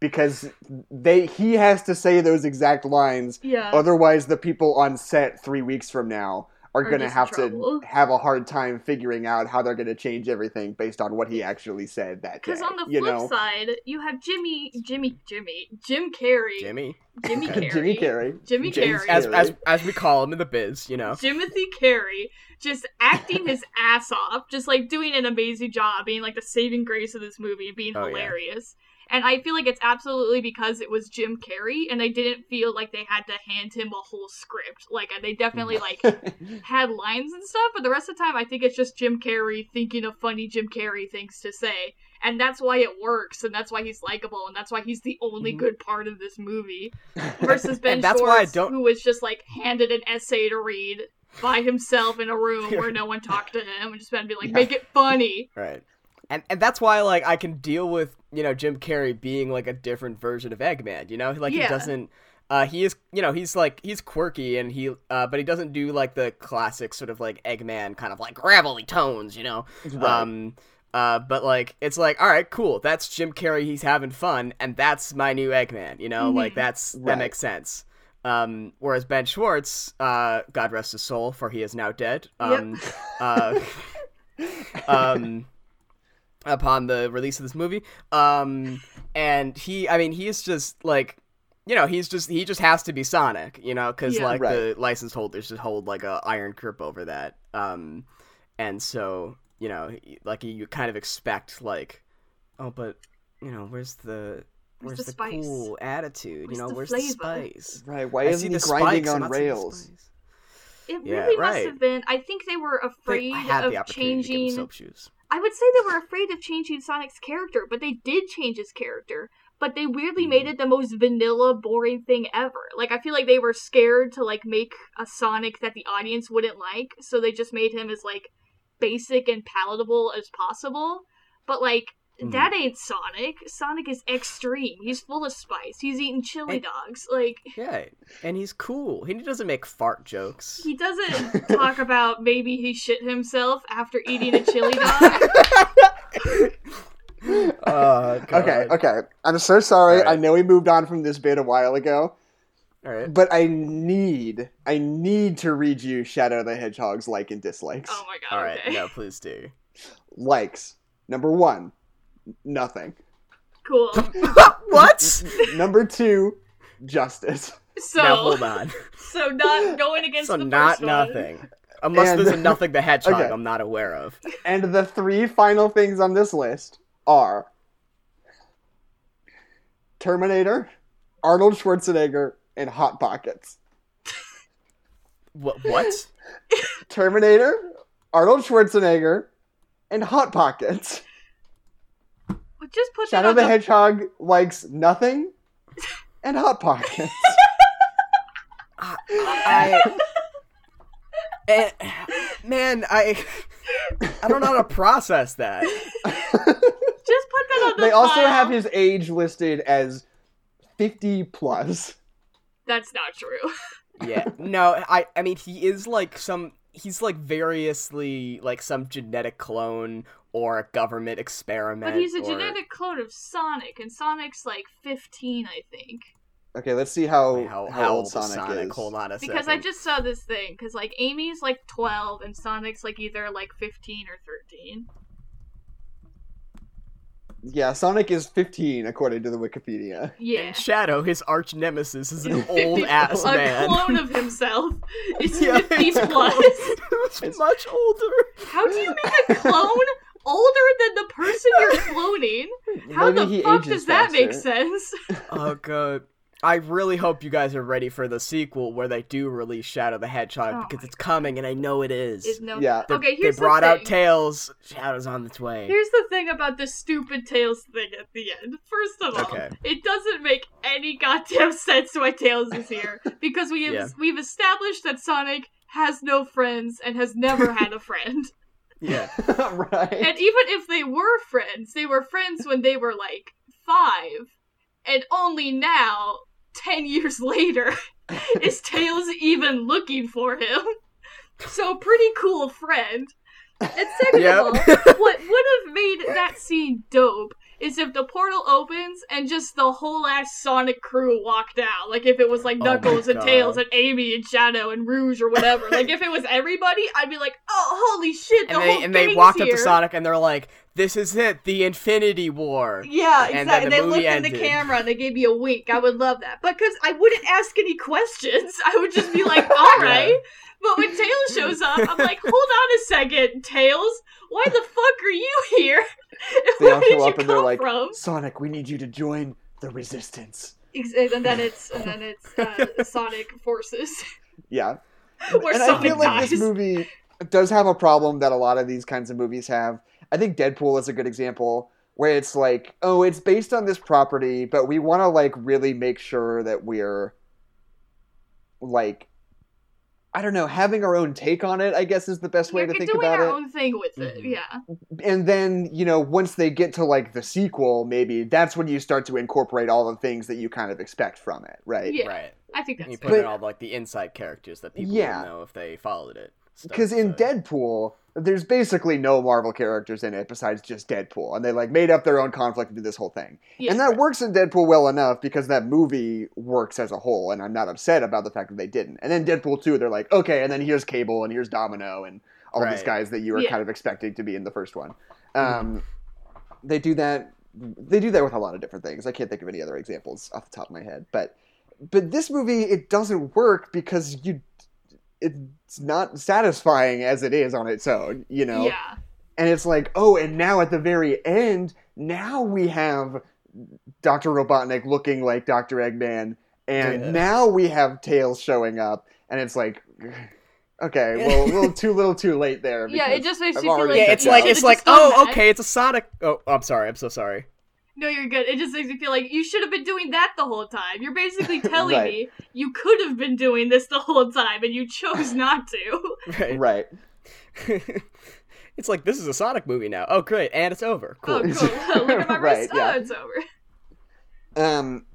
because they he has to say those exact lines Yeah. otherwise the people on set 3 weeks from now are Are going to have to have a hard time figuring out how they're going to change everything based on what he actually said that day Because on the you flip know side, you have Jimmy, Jimmy, Jimmy, Jim Carrey, Jimmy. Jimmy [laughs] Okay. Carrey, Jimmy Carrey Jimmy James Carrey, As, as as we call him in the biz, you know. Timothy Carey, just acting his ass off, just like doing an amazing job, being like the saving grace of this movie, and being Oh, yeah. Hilarious. And I feel like it's absolutely because it was Jim Carrey, and they didn't feel like they had to hand him a whole script. Like they definitely like [laughs] had lines and stuff, but the rest of the time, I think it's just Jim Carrey thinking of funny Jim Carrey things to say, and that's why it works, and that's why he's likable, and that's why he's the only Mhm. good part of this movie. [laughs] Versus Ben And that's why I Schwartz, don't- who was just like handed an essay to read by himself in a room where no one talked to him, and just had to be like, [laughs] Yeah. make it funny. Right. And and that's why like I can deal with, you know, Jim Carrey being like a different version of Eggman, you know? Like Yeah. he doesn't uh he is, you know, he's like he's quirky and he uh but he doesn't do like the classic sort of like Eggman kind of like gravelly tones, you know. Right. Um uh but like it's like all right, cool. That's Jim Carrey, he's having fun and that's my new Eggman, you know? Like Mhm. that's that makes sense. Um whereas Ben Schwartz, uh God rest his soul for he is now dead. Um uh [laughs] um upon the release of this movie um and he i mean he's just like you know he's just he just has to be sonic you know because Yeah. like Right. the license holders just hold like a iron grip over that um and so you know like you kind of expect like oh but you know where's the Where's where's the the, spice? cool attitude Where's you know the where's flavor? the spice right why I isn't he grinding on not seeing the rails spice. It Yeah, really must right. have been. I think they were afraid I had of the opportunity to give him changing. I would say they were afraid of changing Sonic's character, but they did change his character. But they weirdly Hmm. made it the most vanilla, boring thing ever. Like I feel like they were scared to like make a Sonic that the audience wouldn't like, so they just made him as like basic and palatable as possible. But like Mhm. that ain't Sonic. Sonic is extreme. He's full of spice. He's eating chili And- dogs. Like yeah and he's cool he doesn't make fart jokes he doesn't [laughs] talk about maybe he shit himself after eating a chili dog. [laughs] [laughs] oh, okay okay i'm so sorry All right. i know we moved on from this bit a while ago all right but i need i need to read you shadow the hedgehog's like and dislikes Oh my god. All right, okay. no, please do. likes number one nothing Cool. [laughs] what? number two justice So now hold on. [laughs] so not going against So the not first one. nothing, unless And- there's a nothing the hedgehog Okay. I'm not aware of. and the three final things on this list are terminator arnold schwarzenegger and hot pockets What? What? [laughs] terminator arnold schwarzenegger and hot pockets Just put shadow that the on hedgehog likes nothing and Hot Pockets. [laughs] I, I eh, man, I I don't know how to process that. [laughs] Just put that on the they also pile. have his age listed as 50 plus. That's not true. [laughs] Yeah, no, I I mean he is like some he's like variously like some genetic clone or a government experiment. But he's a or- genetic clone of Sonic, and Sonic's like 15, I think. Okay, let's see how, Wait, how, how, how old is Sonic, Sonic? is. Hold on a Because second. I just saw this thing, because like Amy's like 12, and Sonic's like either like 15 or 13. Yeah, Sonic is 15 according to the Wikipedia. Yeah. And Shadow, his arch nemesis, is an [laughs] old [laughs] ass man. a clone of himself. It's [laughs] Yeah, 50 a plus. clone who's much older. How do you make a clone older than the person you're [laughs] cloning? How Maybe the fuck ages does that make sense? [laughs] Oh god. I really hope you guys are ready for the sequel where they do release Shadow the Hedgehog Oh because it's coming and I know it is. Is no. Yeah. They- Okay, they here's brought the out thing. Tails. Shadow's on its way. Here's the thing about the stupid Tails thing at the end. First of all, Okay. it doesn't make any goddamn [laughs] sense why Tails is here because we have Yeah. we've established that Sonic has no friends and has never had a friend. Yeah. [laughs] right. And even if they were friends, they were friends when they were like five, and only now, ten years later, [laughs] is Tails even looking for him. So pretty cool friend. And second Yep. of all, what would have made that scene dope is if the portal opens and just the whole ass Sonic crew walked out. Like if it was like Oh Knuckles and God. Tails and Amy and Shadow and Rouge or whatever. like if it was everybody, I'd be like, oh holy shit, the And they whole and they walked up here. to Sonic and they're like, "This is it, the Infinity War." Yeah, And exactly. then the they movie looked in the camera and they gave me a wink. I would love that. But because I wouldn't ask any questions. [laughs] I would just be like, [laughs] all right. But when Tails shows up, I'm like, hold on a second, Tails. Why the fuck are you here? [laughs] They Where all did show you up and they're come like, from? Sonic, we need you to join the Resistance. And then it's and then it's uh, [laughs] Sonic Forces. Yeah. [laughs] Where and I Sonic feel like dies. this movie does have a problem that a lot of these kinds of movies have. I think Deadpool is a good example where it's like, oh, it's based on this property, but we want to like really make sure that we're like I don't know, having our own take on it, I guess is the best way You're to think doing about our it. own thing with it. Mhm. Yeah. And then, you know, once they get to like the sequel, maybe that's when you start to incorporate all the things that you kind of expect from it, right? Yeah. Right. I think that's You put But- in all like the inside characters that people Yeah. would know if they followed it. Because in Deadpool, there's basically no Marvel characters in it besides just Deadpool, and they like made up their own conflict and did this whole thing. Yeah. and that works in Deadpool well enough because that movie works as a whole, and I'm not upset about the fact that they didn't. And then Deadpool 2, they're like, okay, and then here's Cable and here's Domino and all these guys that you were Yeah. kind of expecting to be in the first one. Um, They do that. They do that with a lot of different things. I can't think of any other examples off the top of my head, but but this movie it doesn't work because you it's not satisfying as it is on its own, you know Yeah. and it's like, oh, and now at the very end, now we have Dr. Robotnik looking like Dr. Eggman, and Yeah. now we have Tails showing up, and it's like, [sighs] okay, well, a little too little too late there. Yeah, it just makes I've you feel like yeah, it's like you it's should've like oh okay, it's a Sonic. Oh, I'm sorry, I'm so sorry. No, you're good. It just makes me feel like you should have been doing that the whole time. You're basically [laughs] telling Right. me you could have been doing this the whole time and you chose [laughs] not to. Right. right. [laughs] it's like this is a Sonic movie now. Oh great, and it's over. Cool. Oh, cool. Look at my Right, wrist. yeah. Oh, it's over. Um,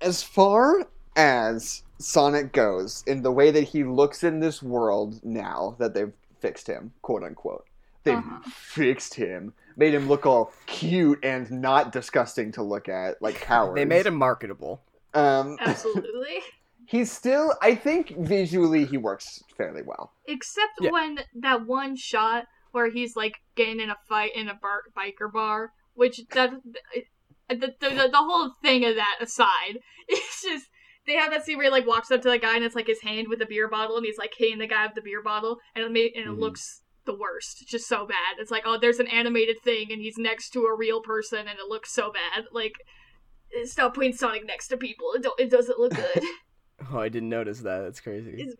as far as Sonic goes, in the way that he looks in this world now that they've fixed him, quote unquote, they've Uh-huh. fixed him, made him look all cute and not disgusting to look at, like cowards. They made him marketable. Um, Absolutely. [laughs] he's still, I think, visually he works fairly well. Except Yeah. when that one shot where he's like getting in a fight in a bar- biker bar, which that the, the, the, the whole thing of that aside, [laughs] it's just they have that scene where he like walks up to the guy and it's like his hand with a beer bottle and he's like hitting the guy with the beer bottle and it made, and it Mhm. looks the worst. It's just so bad. It's like oh, there's an animated thing and he's next to a real person and it looks so bad. Like stop putting Sonic next to people. It don't. It doesn't look good. [laughs] [laughs] Oh, I didn't notice that. That's crazy. it's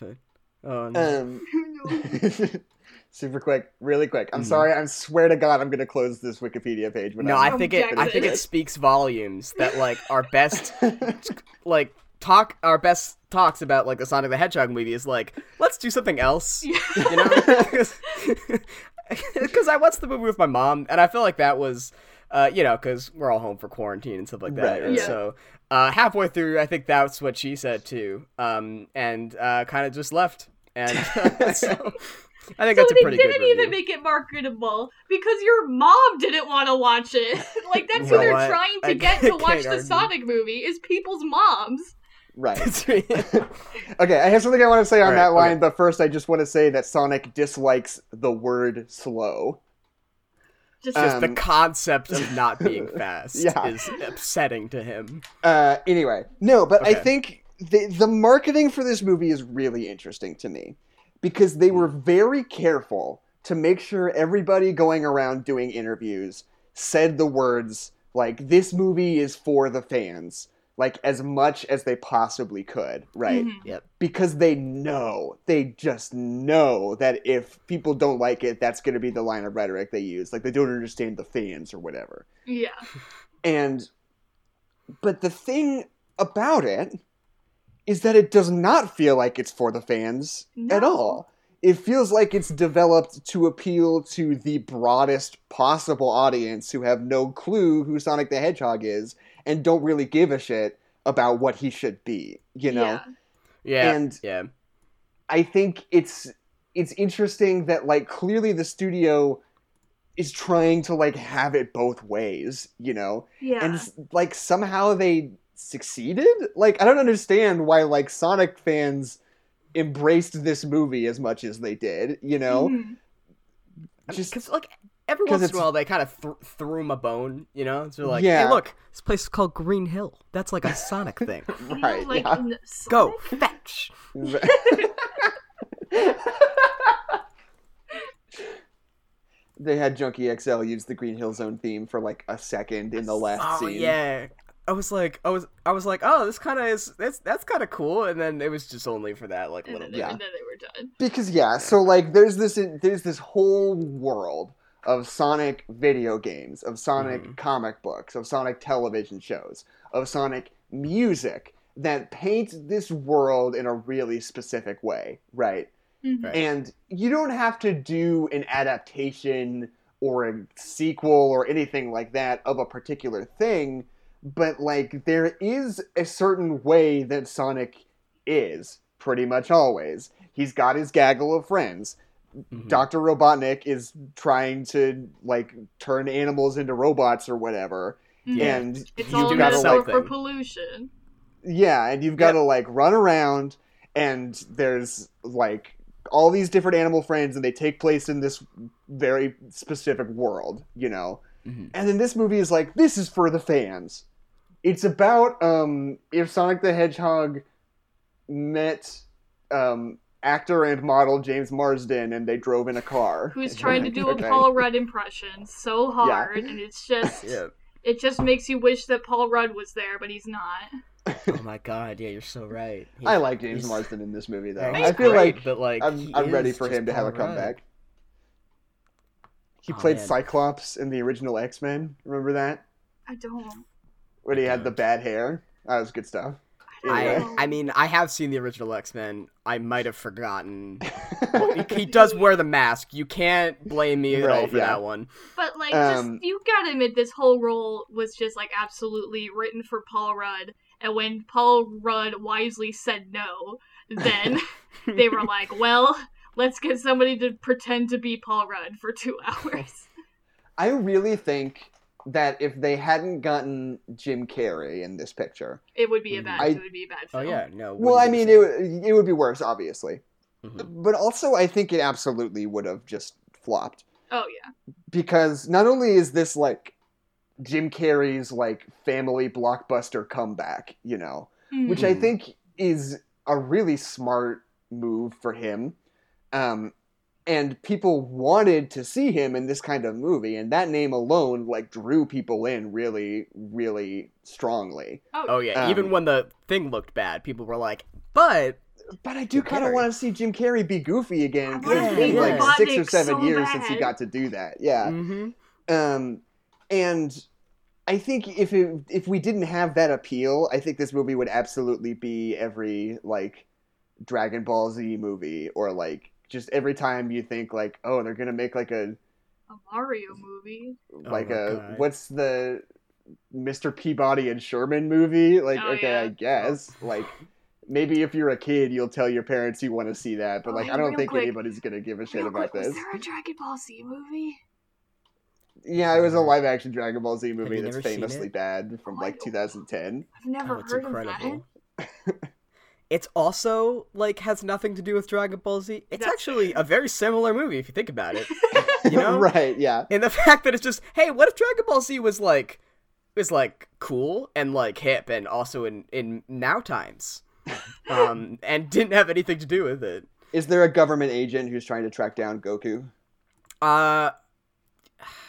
bad. Oh, no. Um, [laughs] super quick, really quick. I'm Mhm. sorry. I swear to God, I'm gonna close this Wikipedia page. But No, I'm I think it. I think it speaks volumes that like our best like talk our best talks about like the Sonic the Hedgehog movie is like let's do something else. [laughs] You know, [laughs] because I watched the movie with my mom and I feel like that was. Uh, you know, because we're all home for quarantine and stuff like that, Right, and right. so uh, halfway through, I think that's what she said too, um, and uh, kind of just left, and [laughs] so I think so that's a they didn't even make it marketable because your mom didn't want to watch it. like that's who they're what? trying to I get to can't watch the argue. Sonic movie is people's moms. Right. [laughs] [laughs] Okay, I have something I want to say on Alright, that okay. line, but first I just want to say that Sonic dislikes the word slow. Just just the Um, concept of [laughs] not being fast Yeah. is upsetting to him. Uh, anyway, no, but I think the the marketing for this movie is really interesting to me because they were very careful to make sure everybody going around doing interviews said the words like "this movie is for the fans," like as much as they possibly could, right? mhm. Because they know, they just know that if people don't like it, that's going to be the line of rhetoric they use. Like they don't understand the fans or whatever. Yeah. And but the thing about it is that it does not feel like it's for the fans at all. It feels like it's developed to appeal to the broadest possible audience who have no clue who Sonic the Hedgehog is and don't really give a shit about what he should be, you know? Yeah. Yeah, And- yeah, I think it's it's interesting that like clearly the studio is trying to like have it both ways, you know? Yeah. and like somehow they succeeded like i don't understand why like sonic fans embraced this movie as much as they did you know Mhm. just because like every 'cause once in a it's- while they kind of th- threw him a bone, you know. So like, Yeah. hey, look, this place is called Green Hill. That's like a Sonic thing. [laughs] You know, right like yeah. in Go fetch. [laughs] they had junkie xl use the green hill zone theme for like a second in the last Oh scene yeah. I was like, I was, I was like, oh, this kind of is, that's, that's kind of cool. And then it was just only for that, like, And little then, they, Yeah. and then they were done. because yeah so like there's this there's this whole world of sonic video games of sonic Mhm. comic books of sonic television shows of sonic music that paint this world in a really specific way right Mhm. Right. and you don't have to do an adaptation or a sequel or anything like that of a particular thing but like there is a certain way that sonic is pretty much always he's got his gaggle of friends Mhm. dr robotnik is trying to like turn animals into robots or whatever Mhm. Yeah. and It's You all a gotta, like- for pollution. yeah, and you've got Yep. to like run around, and there's like all these different animal friends, and they take place in this very specific world, you know. Mhm. And then this movie is like, this is for the fans. It's about um, if Sonic the Hedgehog met um, actor and model James Marsden, and they drove in a car. Who's trying to do a Paul Rudd impression so hard, and it's [laughs] just Yeah. it just makes you wish that Paul Rudd was there, but he's not. [laughs] Oh my god, yeah, you're so right. He- I like James he's- Marsden in this movie, though. I feel great, like but like I'm, I'm ready for him to have a Paul Rudd. comeback. He Oh, played man. Cyclops in the original X Men. Remember that? I don't. When he had the bad hair. That was good stuff. I, I mean, I have seen the original X Men. I might have forgotten. [laughs] he, he does wear the mask. You can't blame me at all Right, for yeah. that one. But like, Um, just you gotta admit, this whole role was just like absolutely written for Paul Rudd. And when Paul Rudd wisely said no, then [laughs] they were like, "Well, let's get somebody to pretend to be Paul Rudd for two [laughs] hours." I really think that if they hadn't gotten Jim Carrey in this picture, It would be a bad. I- it would be a bad Oh yeah, no. well, I mean, it. it, would- it would be worse, obviously. Mhm. But also, I think it absolutely would have just flopped. Oh yeah. because not only is this like Jim Carrey's like family blockbuster comeback, you know, Mhm. which I Mhm. think is a really smart move for him. Um, and people wanted to see him in this kind of movie, and that name alone like drew people in really, really strongly. Oh yeah, Um, even when the thing looked bad, people were like, "But but I do kind of want to see Jim Carrey be goofy again I because wanna it's see been like Robotnik six or seven so years since he got to do that. Yeah. Mm-hmm. Um, and I think if it, if we didn't have that appeal, I think this movie would absolutely be every like Dragon Ball Z movie or like just every time you think like, oh, they're gonna make like a A Mario movie. Oh like my a God. what's the Mr. Peabody and Sherman movie? Like, Oh, okay, yeah. I guess like. Maybe if you're a kid, you'll tell your parents you want to see that, but Oh, like hey, I don't think quick- anybody's gonna give a shit Real about quick, this. Is there a Dragon Ball Z movie? Yeah, it was a live action Dragon Ball Z movie that's famously bad from Oh, like 2010. I've never Oh, it's heard incredible. of [laughs] it's also like has nothing to do with Dragon Ball Z. It's That's actually fair. a very similar movie if you think about it. [laughs] You know? right, yeah. And the [laughs] fact that it's just, hey, what if Dragon Ball Z was like was like cool and like hip and also in in now times. [laughs] Um and didn't have anything to do with it. Is there a government agent who's trying to track down Goku? Uh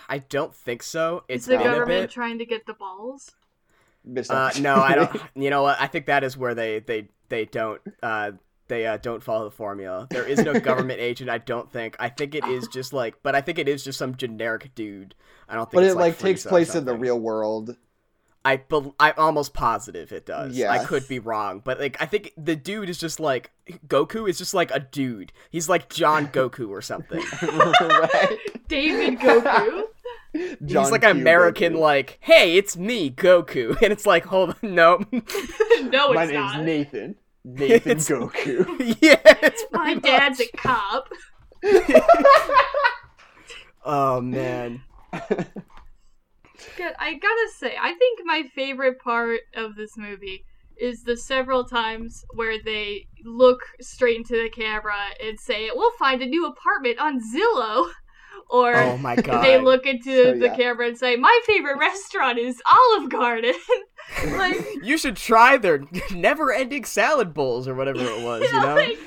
I don't think so. Is It's the a government bit. trying to get the balls? Uh, no, I don't. You know what? I think that is where they they they don't uh they uh, don't follow the formula. There is no [laughs] government agent. I don't think. I think it is just like, but I think it is just some generic dude. I don't think. but it's it like Frieza takes place in the real world. I bel I'm almost positive it does. Yeah. I could be wrong, but like I think the dude is just like Goku is just like a dude. He's like John [laughs] Goku or something. [laughs] right. David Goku. John He's like an Q. American, Goku. like, hey, it's me, Goku, and it's like, hold on, no, no, My it's name's not. Nathan. Nathan It's- Goku. [laughs] yeah, it's My pretty dad's a cop. [laughs] Oh man. Good. I gotta say, I think my favorite part of this movie is the several times where they look straight into the camera and say, "We'll find a new apartment on Zillow," [laughs] or Oh my god. they look into So, the yeah. camera and say, "My favorite restaurant is Olive Garden." [laughs] like, You should try their [laughs] never-ending salad bowls or whatever it was. You [laughs] know. like,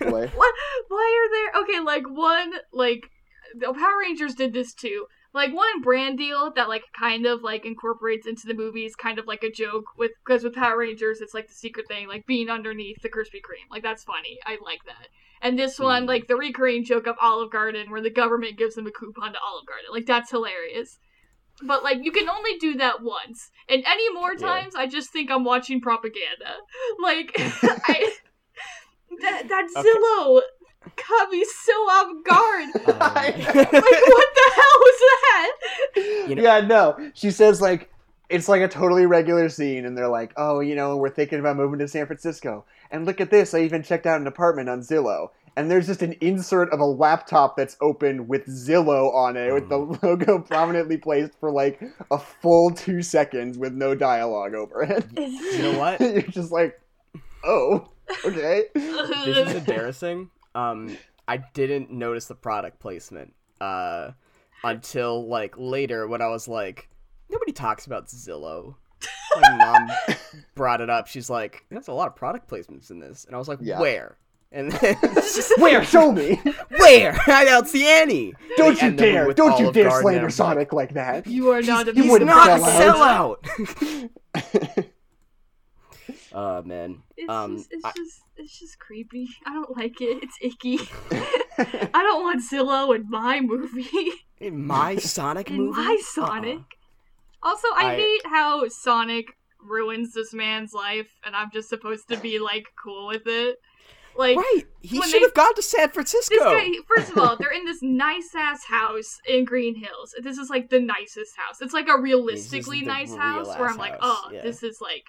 what? Why are there? Okay, like one, like the Power Rangers did this too. Like one brand deal that like kind of like incorporates into the movies, kind of like a joke with because with Power Rangers it's like the secret thing, like being underneath the Krispy Kreme. Like that's funny. I like that. And this one, Hmm. like the recurring joke of Olive Garden, where the government gives them a coupon to Olive Garden. Like that's hilarious. But like you can only do that once, and any more Yeah. times, I just think I'm watching propaganda. [laughs] Like [laughs] I, [laughs] that that Okay. Zillow caught me so off guard. [laughs] Um, Like what the hell was that? You know- yeah, no. She says like it's like a totally regular scene, and they're like, "Oh, you know, we're thinking about moving to San Francisco, and look at this. I even checked out an apartment on Zillow." And there's just an insert of a laptop that's open with Zillow on it, with the logo prominently placed for like a full two seconds with no dialogue over it. you know what? [laughs] You're just like, oh, okay. this is embarrassing. Um, I didn't notice the product placement uh, until like later when I was like, nobody talks about Zillow. My [laughs] mom brought it up. She's like, "There's a lot of product placements in this," and I was like, Yeah. "Where?" And then [laughs] it's just [laughs] Where? Show me! where? I don't see any. Don't you And then dare! with Don't you Olive dare Garden, slander I'm Sonic like that! You are not a he He's wouldn't not a sell sellout. Oh man. It's Um, just, it's I- just, it's just creepy. I don't like it. It's icky. [laughs] I don't want Zillow in my movie. In my Sonic movie? in movie. my Sonic. Uh-uh. Also, I, I- hate how Sonic ruins this man's life, and I'm just supposed to be like cool with it. Like Right. He should have gone to San Francisco. guy. First of all, [laughs] they're in this nice ass house in Green Hills. This is like the nicest house. It's like a realistically nice real house where I'm like, oh, yeah. this is like,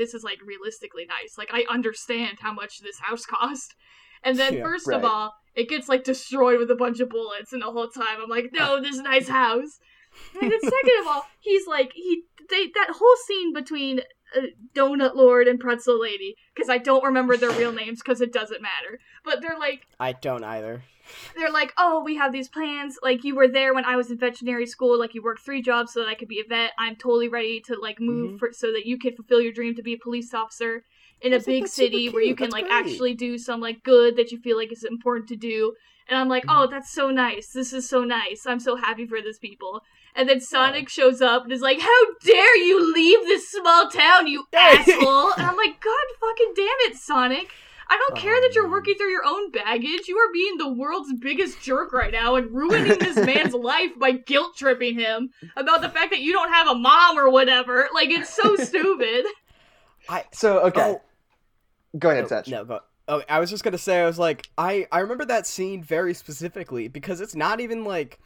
this is like realistically nice. Like I understand how much this house [laughs] cost. And then Yeah, first right. of all, it gets like destroyed with a bunch of bullets, and the whole time I'm like, no, this nice house. And then second of all, [laughs] he's like he they that whole scene between uh, Donut Lord and Pretzel Lady because I don't remember their real names because it doesn't matter. But they're like I don't either. They're like, oh, we have these plans. Like you were there when I was in veterinary school. Like you worked three jobs so that I could be a vet. I'm totally ready to like move Mhm. for so that you can fulfill your dream to be a police officer in I a like, big "That's super city where you can That's like great." actually do some like good that you feel like is important to do. And I'm like, Mm-hmm. oh, that's so nice. This is so nice. I'm so happy for this people. And then Sonic shows up and is like, how dare you leave this small town, you [laughs] asshole! And I'm like, God fucking damn it, Sonic. I don't care that you're um, working through your own baggage. You are being the world's biggest jerk right now and ruining this man's [laughs] life by guilt tripping him about the fact that you don't have a mom or whatever. Like, it's so [laughs] stupid. I so okay, Oh, go ahead, no, Satch. no, go. Oh, I was just gonna say, I was like, I I remember that scene very specifically because it's not even like.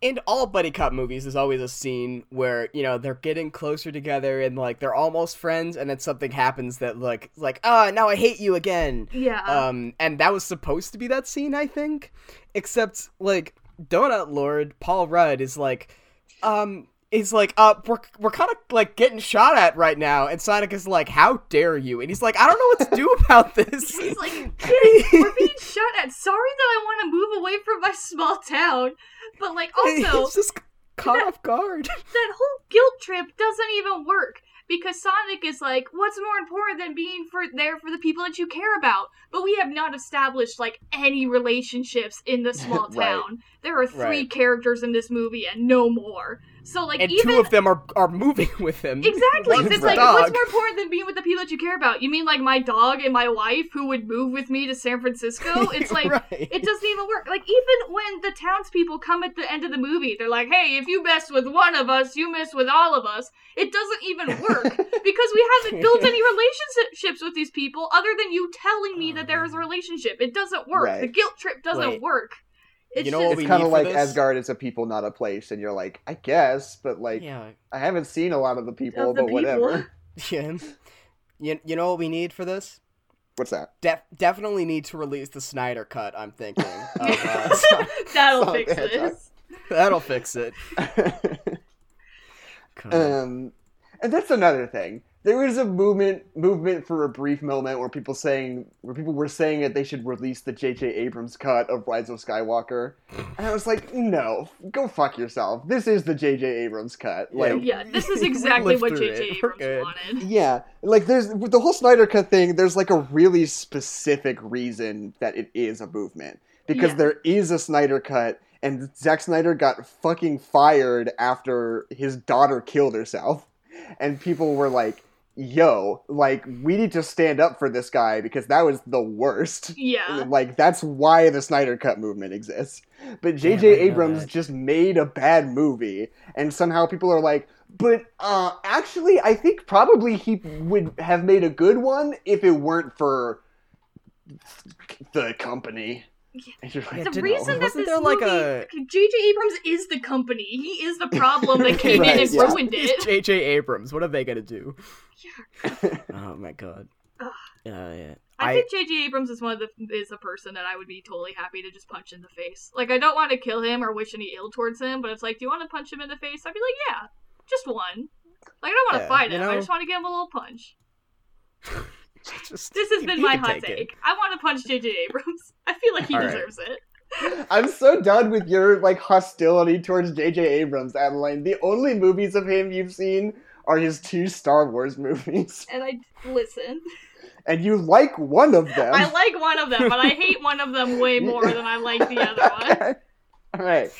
In all buddy cop movies, there's always a scene where you know they're getting closer together and like they're almost friends, and then something happens that like like ah now I hate you again, Yeah. um, and that was supposed to be that scene, I think. Except like Donut Lord Paul Rudd is like, um, is like, uh, we're we're kind of like getting shot at right now, and Sonic is like, how dare you? And he's like, I don't know what to do [laughs] about this. He's like, kidding, we're being [laughs] shot at. Sorry that I want to move away from my small town. But, like, [laughs] also, he's just caught off guard. [laughs] that whole guilt trip doesn't even work because Sonic is like, what's more important than being for there for the people that you care about? But we have not established like any relationships in the [laughs] small Right. town. There are three Right. characters in this movie and no more. So like and even two of them are are moving [laughs] with him. Exactly. One's It's like dog. what's more important than being with the people that you care about? You mean like my dog and my wife who would move with me to San Francisco? [laughs] It's like right. it doesn't even work. Like even when the townspeople come at the end of the movie, they're like, "Hey, if you mess with one of us, you mess with all of us." It doesn't even work [laughs] because we haven't built any relationships with these people other than you telling me that there is a um, relationship. It doesn't work. Right. The guilt trip doesn't Wait. work. It's You know just what It's kind of like this? Asgard is a people, not a place, and you're like, I guess, but like, yeah. I haven't seen a lot of the people, Of the but whatever. [laughs] Yeah. You, you know what we need for this? What's that? Def- definitely need to release the Snyder cut. I'm thinking. Of, uh, [laughs] so- That'll Sonic fix the Hedgehog. this. that'll fix [laughs] it. Um, and that's another thing. There was a movement movement for a brief moment where people saying where people were saying that they should release the J.J. Abrams cut of Rise of Skywalker, and I was like, no, go fuck yourself. This is the J.J. Abrams cut. Like, Yeah, this is [laughs] exactly what through J.J. Abrams wanted. Yeah, like there's with the whole Snyder Cut thing. There's like a really specific reason that it is a movement because Yeah. there is a Snyder Cut, and Zack Snyder got fucking fired after his daughter killed herself, and people were like, "Yo, like we need to stand up for this guy because that was the worst." Yeah. [laughs] Like that's why the Snyder Cut movement exists. But Damn, I J.J. Abrams just made a bad movie, and somehow people are like, "But uh, actually, I think probably he would have made a good one if it weren't for the company." And you're like, the did- reason that wasn't this there, like, movie, a- J.J. Abrams is the company. He is the problem that [laughs] came Right, in and yeah. ruined it. It's J.J. Abrams. What are they gonna do? Yeah. [laughs] Oh my god. Ugh. Uh, yeah. I, I, think J.J. Abrams is one of the is a person that I would be totally happy to just punch in the face. Like I don't want to kill him or wish any ill towards him, but it's like, do you want to punch him in the face? I'd be like, yeah, just one. Like I don't want to Yeah, fight you him. I just want to give him a little punch. [laughs] just, This has been my hot take take. it. I want to punch J.J. Abrams. [laughs] I feel like he All right. deserves it. I'm so done with your like hostility towards J.J. Abrams, Adeline. The only movies of him you've seen are his two Star Wars [laughs] movies, And I listen. and you like one of them. I like one of them, but I hate one of them way more than I like the other [laughs] one. All right,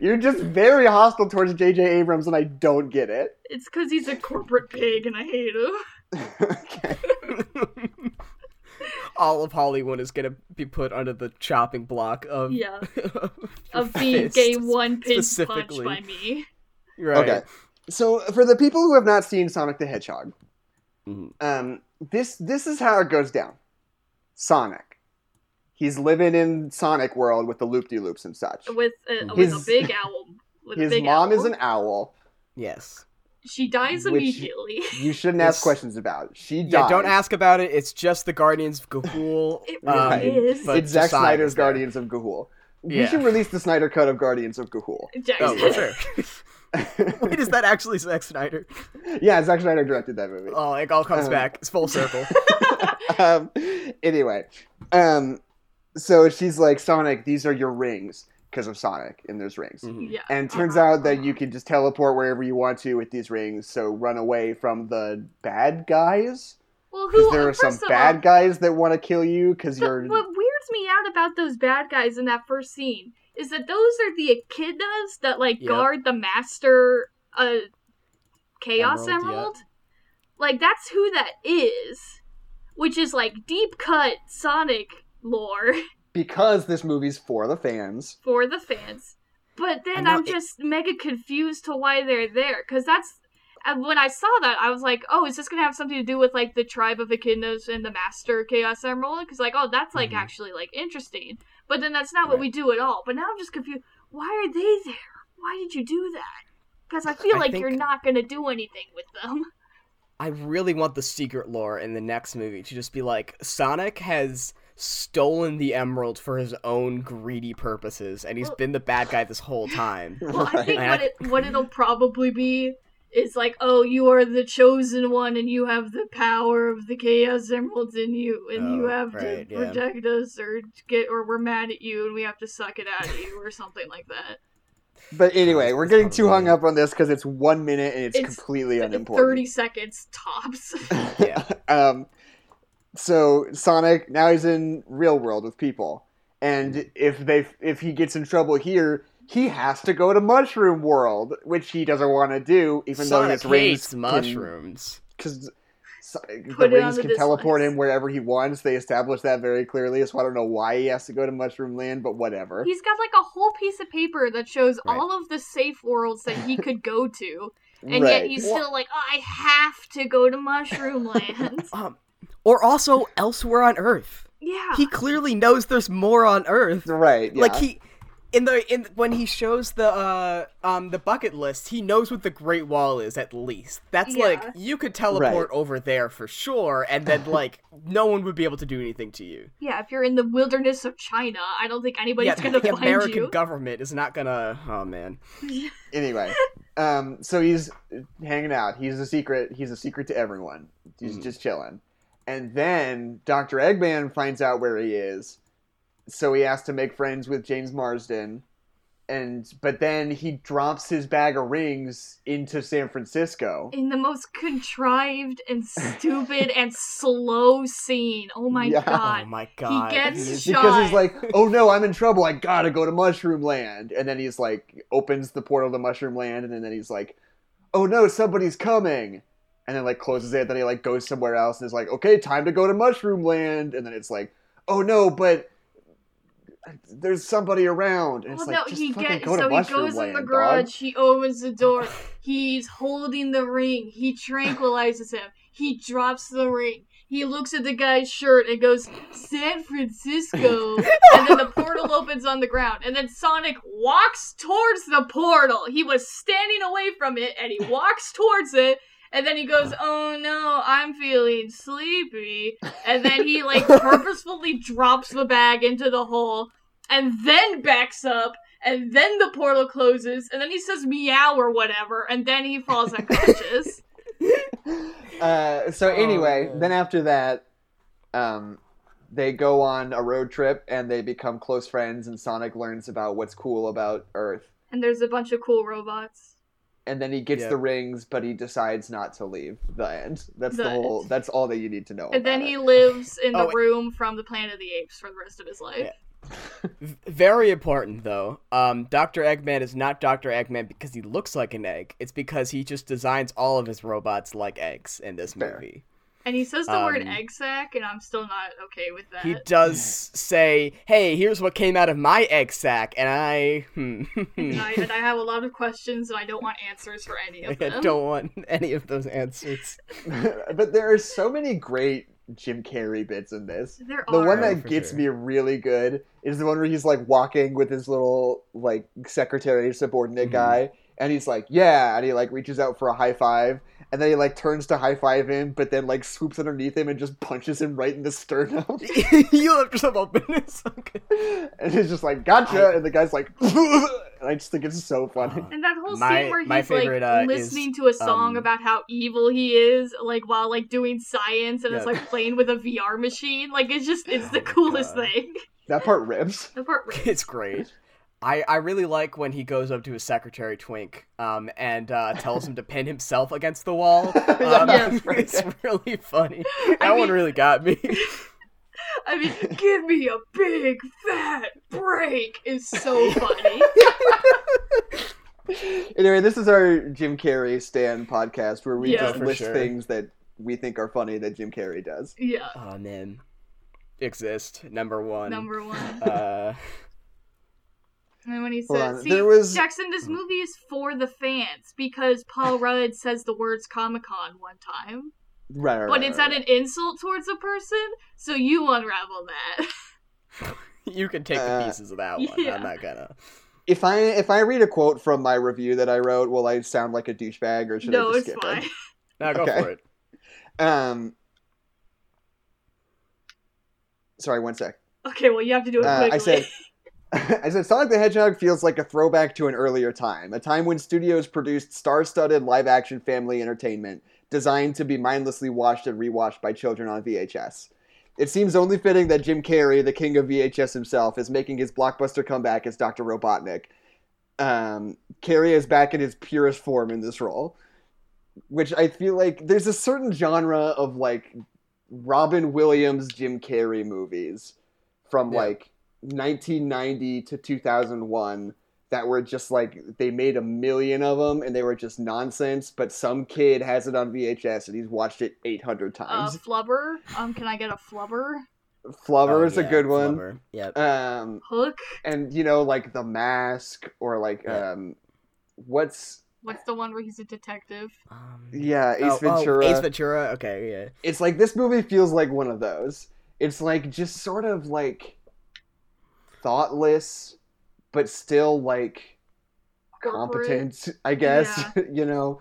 you're just very hostile towards J.J. Abrams, and I don't get it. It's because he's a corporate pig and I hate him. Okay. [laughs] All of Hollywood is gonna be put under the chopping block of Yeah. [laughs] of, Of being gay one pinch punch by me. Right. Okay. So for the people who have not seen Sonic the Hedgehog, Mhm. um, this this is how it goes down. Sonic, he's living in Sonic World with the loop de loops and such. With a, with His- a big owl. With a His big mom owl. is an owl. Yes. She dies immediately. You shouldn't ask questions about. it. She dies. Yeah. Don't ask about it. It's just the Guardians of Ga'Hoole. [laughs] It um, is. It's Zack Josiah Snyder's there. Guardians of Ga'Hoole. We Yeah. should release the Snyder cut of Guardians of Ga'Hoole. Oh, for sure. [laughs] Wait, is that actually Zack Snyder? yeah, Zack Snyder directed that movie. Oh, it all comes Um, back. It's full circle. [laughs] um, anyway, um, so she's like, Sonic, these are your rings because of Sonic, and those rings. Mhm. Yeah. And it turns out that you can just teleport wherever you want to with these rings, so run away from the bad guys. Well, Because who? there are some of bad all, guys that want to kill you because you're. What weirds me out about those bad guys in that first scene is that those are the echidnas that like Yep. guard the master uh chaos Emerald, emerald. yep. Like that's who that is. which is like deep cut Sonic lore [laughs] because this movie's for the fans. for the fans. But then I'm it- just mega confused to why they're there because that's and when I saw that I was like, oh, is this gonna have something to do with like the tribe of echidnas and the Master Chaos Emerald? Because like, oh, that's like Mhm. actually like interesting. But then that's not what we do at all. But now I'm just confused. Why are they there? Why did you do that? Because I feel I like think- you're not gonna do anything with them. I really want the secret lore in the next movie to just be like Sonic has stolen the emerald for his own greedy purposes, and he's Well- been the bad guy this whole time. [laughs] Well, I think what it [laughs] what it'll probably be is like, oh, you are the chosen one, and you have the power of the Chaos Emeralds in you, and you Oh, have right, to yeah. protect us, or get, or we're mad at you, and we have to suck it out of you, or something like that. But anyway, we're getting too hung up on this because it's one minute and it's, It's completely unimportant. Thirty seconds tops. [laughs] Yeah. um, so Sonic now he's in real world with people, and if they if he gets in trouble here, he has to go to Mushroom World, which he doesn't want to do, even though Sonic his rings hates mushrooms. because the Put it on rings the can teleport dislike. him wherever he wants. They established that very clearly, so I don't know why he has to go to Mushroom Land, but whatever. He's got like a whole piece of paper that shows Right. all of the safe worlds that he could go to, and right. yet he's still like, oh, I have to go to Mushroom [laughs] Land. Um, or also elsewhere on Earth. yeah. He clearly knows there's more on Earth. right. Yeah. Like he in the in when he shows the uh um the bucket list, he knows what the Great Wall is at least. That's Yeah. like you could teleport Right. over there for sure, and then [laughs] like no one would be able to do anything to you. Yeah, if you're in the wilderness of China, I don't think anybody's yeah, gonna the find American you. government is not gonna. Oh man. [laughs] anyway um so he's hanging out he's a secret he's a secret to everyone he's Mhm. just chilling and then dr eggman finds out where he is so he has to make friends with james marsden and but then he drops his bag of rings into san francisco in the most contrived and stupid and slow scene. Oh my Yeah. Oh my god. gets He is- shot. because he's like oh no i'm in trouble i gotta go to mushroom land and then he's like opens the portal to mushroom land and then he's like oh no somebody's coming and then like closes it then he like goes somewhere else and is like okay time to go to mushroom land and then it's like oh no but there's somebody around and it's like no, he gets go so he goes land in the dog. garage. He opens the door. He's holding the ring. He tranquilizes him. He drops the ring. He looks at the guy's shirt and goes, San Francisco. and then the [laughs] portal opens on the ground. And then Sonic walks towards the portal. He was standing away from it and he walks towards it. And then he goes, Oh no, I'm feeling sleepy. And then he like [laughs] purposefully drops the bag into the hole and then backs up. And then the portal closes, and then he says meow or whatever, and then he falls unconscious. [laughs] Uh, so Oh, anyway, man. then after that, um, they go on a road trip and they become close friends. And Sonic learns about what's cool about Earth. and there's a bunch of cool robots. And then he gets Yeah. the rings, but he decides not to leave. The end. That's the, The whole. end. That's all that you need to know. And then about he it. lives in the Oh, room from the Planet of the Apes for the rest of his life. Yeah. Very important though. Um, Dr. Eggman is not Dr. Eggman because he looks like an egg. It's because he just designs all of his robots like eggs in this Fair. movie. And he says the word Um, egg sack, and I'm still not okay with that. He does say, "Hey, here's what came out of my egg sack," and I, hmm, and, I, and I have a lot of questions, and I don't want answers for any of [laughs] them. I don't want any of those answers. [laughs] but there are so many great Jim Carrey bits in this. There The are. one Oh, that for gets sure. me really good is the one where he's like walking with his little like secretary subordinate Mhm. guy, and he's like, "Yeah," and he like reaches out for a high five, and then he like turns to high five him, but then like swoops underneath him and just punches him right in the sternum, [laughs] you left yourself open. [laughs] It's okay. and he's just like, "Gotcha," I- and the guy's like, [laughs] and I just think it's so funny. And that whole My- scene where my he's favorite, like uh, is, listening to a song um, about how evil he is, like while like doing science, and it's like playing with a VR machine. Like it's just it's the Oh coolest God. thing. That part rips. That part where- It's great. I, I really like when he goes up to his secretary Twink um and uh, tells him to pin himself against the wall. [laughs] Um, Yeah. [laughs] it's really funny. I That one really got me. [laughs] I mean, give me a big fat break is so funny. Anyway, this is our Jim Carrey stand podcast where we Yeah. just list sure. things that we think are funny that Jim Carrey does. Yeah. Oh man, exist number one. Number one. Uh, And when he Hold says, on, "See, there was- Jackson, this movie is for the fans because Paul [laughs] Rudd says the words Comic Con one time, Right, right, but right, it's right, at an insult towards a person, so you unravel that." [laughs] you can take the Uh, pieces of that one. yeah. I'm not gonna. If I if I read a quote from my review that I wrote, will I sound like a douchebag or should no, I just it's skip fine. it? [laughs] Now go Okay. for it. Um, sorry, one sec. Okay, well you have to do it Uh. I said, [laughs] I said, Sonic the Hedgehog feels like a throwback to an earlier time, a time when studios produced star-studded live-action family entertainment designed to be mindlessly watched and rewatched by children on VHS. It seems only fitting that Jim Carrey, the king of VHS himself, is making his blockbuster comeback as Dr. Robotnik. Um, Carrey is back in his purest form in this role, which I feel like there's a certain genre of like Robin Williams, Jim Carrey movies from Yeah. like 1990 to 2001 that were just like they made a million of them and they were just nonsense but some kid has it on VHS and he's watched it 800 uh, times. Flubber. Um, can I get a Flubber? Flubber Oh, is a good one. Flubber. Yep. Um Hook. and you know like The Mask or like Yeah. um what's What's the one where he's a detective? Um, yeah, Ace oh, oh, Ventura. Ace Ventura. Okay, yeah. it's like this movie feels like one of those. It's like just sort of like thoughtless, but still like competent, I guess. [laughs] you know,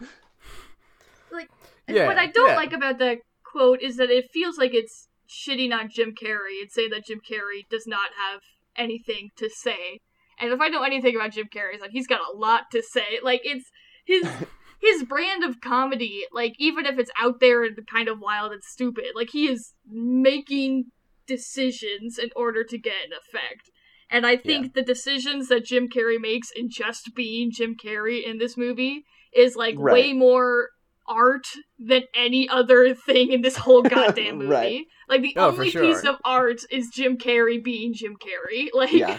And Yeah, what I don't yeah. like about that quote is that it feels like it's shitting on Jim Carrey and saying that Jim Carrey does not have anything to say. And if I know anything about Jim Carrey, it's like he's got a lot to say. Like it's his [laughs] his brand of comedy, like even if it's out there and kind of wild and stupid, like he is making decisions in order to get an effect. And I think the decisions that Jim Carrey makes in just being Jim Carrey in this movie is like Right. way more art than any other thing in this whole [laughs] goddamn movie. Right. Like the Oh, only sure. piece of art is Jim Carrey being Jim Carrey. [laughs] Like yeah.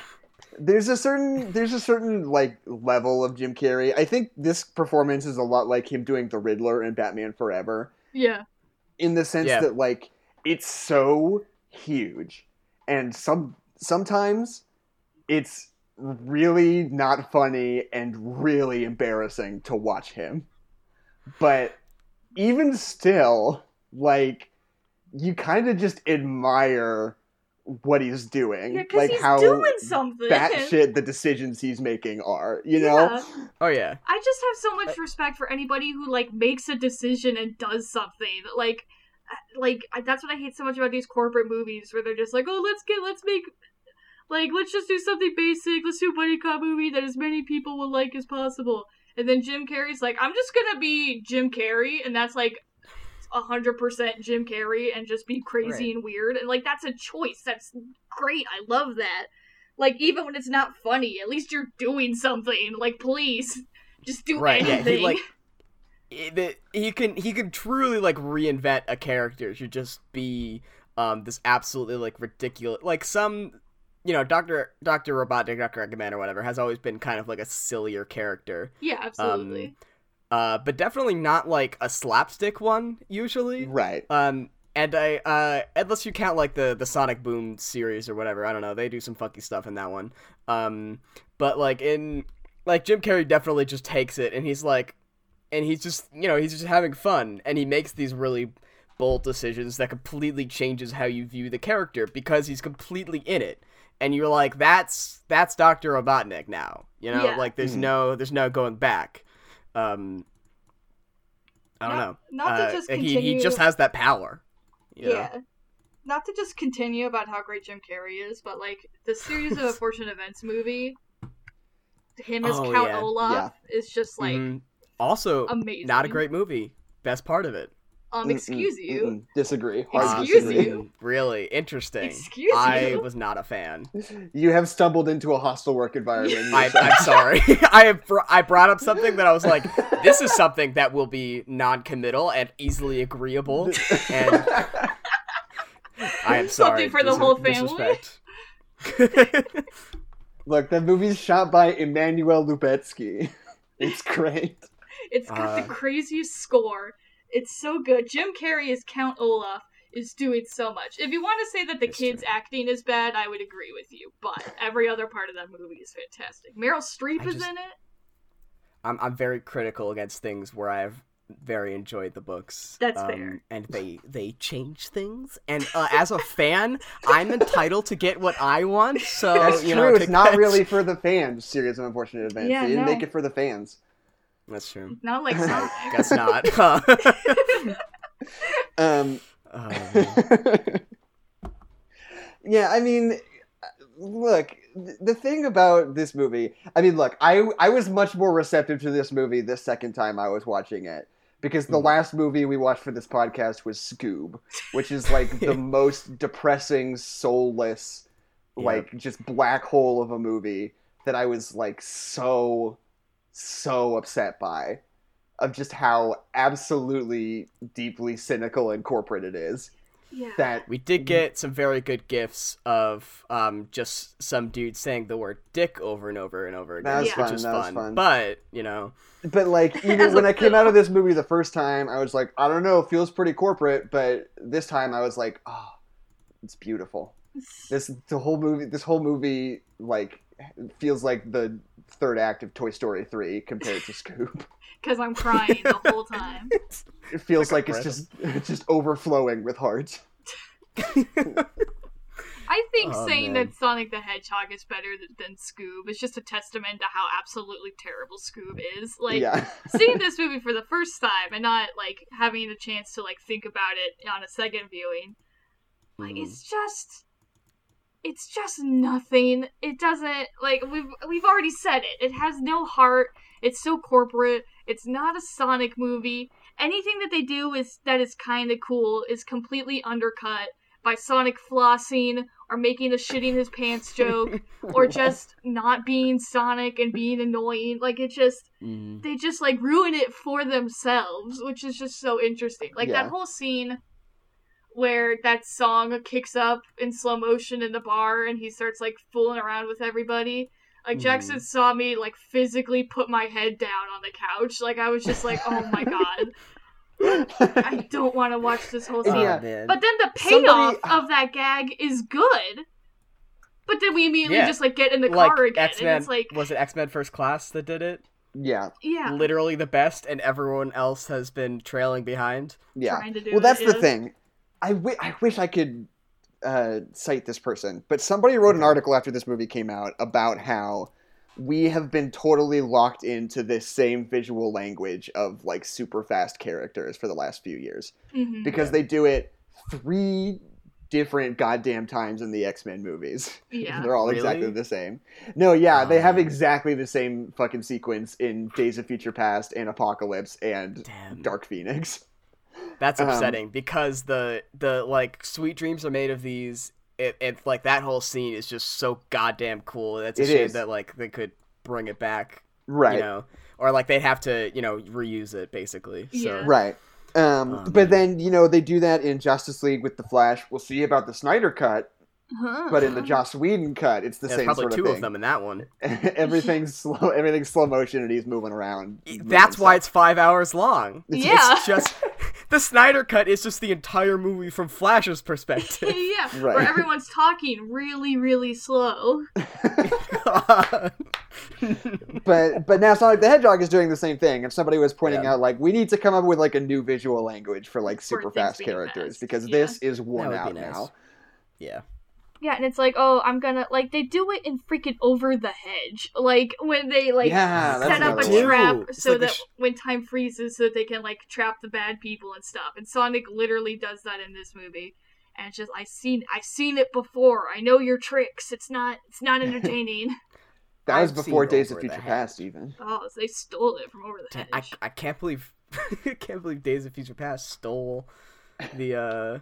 There's a certain there's a certain like level of Jim Carrey. I think this performance is a lot like him doing the Riddler in Batman Forever. yeah. in the sense Yeah. that like it's so huge and some sometimes it's really not funny and really embarrassing to watch him but even still like you kind of just admire what he's doing Yeah, like he's how doing something. batshit the decisions he's making are you know Yeah. Oh yeah. I just have so much respect for anybody who like makes a decision and does something. Like, uh, like that's what I hate so much about these corporate movies where they're just like, oh, let's get, let's make, like, let's just do something basic. Let's do a buddy cop movie that as many people will like as possible. And then Jim Carrey's like, I'm just gonna be Jim Carrey, and that's like. a hundred percent Jim Carrey and just be crazy Right. and weird and like that's a choice. That's great. I love that. Like even when it's not funny, at least you're doing something. Like please, just do Right. Yeah. He like. i- the- He can he can truly like reinvent a character to just be um this absolutely like ridiculous like some you know Doctor Doctor Robotnik Doctor Eggman or whatever has always been kind of like a sillier character yeah, absolutely. uh but definitely not like a slapstick one usually right Um, and I, uh, unless you count like the the Sonic Boom series or whatever, I don't know. They do some funky stuff in that one. Um, but like in like Jim Carrey definitely just takes it and he's like, and he's just you know he's just having fun and he makes these really bold decisions that completely changes how you view the character because he's completely in it. And you're like, that's that's Doctor Robotnik now. You know, Yeah. like there's Mhm. no there's no going back. Um, I don't Not- know. not to Uh, just he he just has that power. you know? Yeah. Not to just continue about how great Jim Carrey is, but like the series of [laughs] unfortunate events movie, him as Oh, Count yeah. Olaf is just like Mhm. also amazing. not a great movie. Best part of it. Um. Mm-mm, Excuse you. mm-mm. disagree hard Excuse disagree. you. [laughs] Really interesting. Excuse I you. was not a fan. [laughs] You have stumbled into a hostile work environment. [laughs] I, I'm sorry. I have br- I brought up something that I was like, this is something that will be non-committal and easily agreeable, and I am sorry. Something for the Dis- whole family? Look, that movie's shot by Emmanuel Lubezki. It's great. It's got Uh. the craziest score. It's so good. Jim Carrey as Count Olaf is doing so much. If you want to say that the It's kids true. acting is bad, I would agree with you. But every other part of that movie is fantastic. Meryl Streep I is just- in it. I'm I'm very critical against things where I've very enjoyed the books. That's um, fair. And they they change things, and uh, as a fan, I'm entitled to get what I want. So That's you true. know, it's not that- really for the fans. Serious and unfortunate events. Yeah, they didn't no. make it for the fans. That's true. Not like [laughs] Sonic. Guess not. [laughs] Huh? Um, Um, [laughs] yeah, I mean, look, the thing about this movie, I mean, look, I I was much more receptive to this movie the second time I was watching it because the Mhm. last movie we watched for this podcast was Scoob, which is like the most depressing, soulless, Yeah. like just black hole of a movie that I was like so so upset by of just how absolutely deeply cynical and corporate it is yeah. that we did get some very good gifs of um, just some dude saying the word "dick" over and over and over again, That was which fun, was that was fun. fun. But you know, But like [laughs] even when I came out of this movie the first time, I was like, I don't know, it feels pretty corporate, but this time I was like, oh, it's beautiful. [laughs] This the whole movie this whole movie like feels like the third act of Toy Story 3 compared to Scoob. [laughs] Because I'm crying the whole time. [laughs] It feels like like, it's just it's just overflowing with heart. [laughs] I think Oh, saying man. that Sonic the Hedgehog is better th- than Scoob is just a testament to how absolutely terrible Scoob is. Like, yeah. seeing this movie for the first time and not like having the chance to like think about it on a second viewing, like Mm. it's just it's just nothing. It doesn't like we've we've already said it. It has no heart. It's so corporate. It's not a Sonic movie. Anything that they do is that is kind of cool is completely undercut by Sonic flossing or making a shitting his pants joke [laughs] or just not being Sonic and being annoying. Like it just Mm. they just like ruin it for themselves, which is just so interesting. Like Yeah. that whole scene where that song kicks up in slow motion in the bar and he starts like fooling around with everybody. Like Mhm. Jackson saw me like physically put my head down on the couch. Like I was just like, "Oh my [laughs] god, I don't want to watch this whole And scene." yeah, Oh. But then the Somebody- payoff of that gag is good. But then we immediately Yeah. just like get in the like car again, X and it's like, was it X Men First Class that did it? yeah. yeah, Literally the best, and everyone else has been trailing behind. Yeah. trying to do Well, that's it, the yeah. thing. I wish I could uh, cite this person, but somebody wrote an article after this movie came out about how we have been totally locked into this same visual language of like super fast characters for the last few years Mhm. because they do it three different goddamn times in the X-Men movies. [laughs] Yeah. They're all Really? exactly the same. No, yeah, they have Um. exactly the same fucking sequence in Days of Future Past and Apocalypse and Damn. Dark Phoenix. That's Um, upsetting because the the like sweet dreams are made of these. It, it like that whole scene is just so goddamn cool. That's a It shame is. that like they could bring it back, Right. you know, or like they'd have to you know reuse it basically. So Yeah. Right. Um, Oh, but man. then you know they do that in Justice League with the Flash. We'll see about the Snyder cut, Huh. but in the uh-huh. Joss Whedon cut, it's the there's same probably sort of two thing. of them in that one. [laughs] everything's slow. Everything's slow motion, and he's moving around. moving That's why it's five hours long. [laughs] It's- Yeah. It's just [laughs] the Snyder cut is just the entire movie from Flash's perspective. yeah, Right. where everyone's talking really, really slow. But but now Sonic the Hedgehog is doing the same thing, and somebody was pointing Yeah. out like we need to come up with like a new visual language for like super things fast characters fast, because yeah. this is worn That out be nice. now. yeah. Yeah, and it's like, oh, I'm gonna like they do it in freaking over the hedge, like when they like Yeah, set up a another trap It's so like that sh- when time freezes, so that they can like trap the bad people and stuff. And Sonic literally does that in this movie, and it's just I seen I've seen it before. I know your tricks. It's not it's not [laughs] entertaining. That was I've before Days of Over the Future Hedge. Past, even. oh, they stole it from over the hedge. I, I can't believe [laughs] I can't believe Days of Future Past stole the uh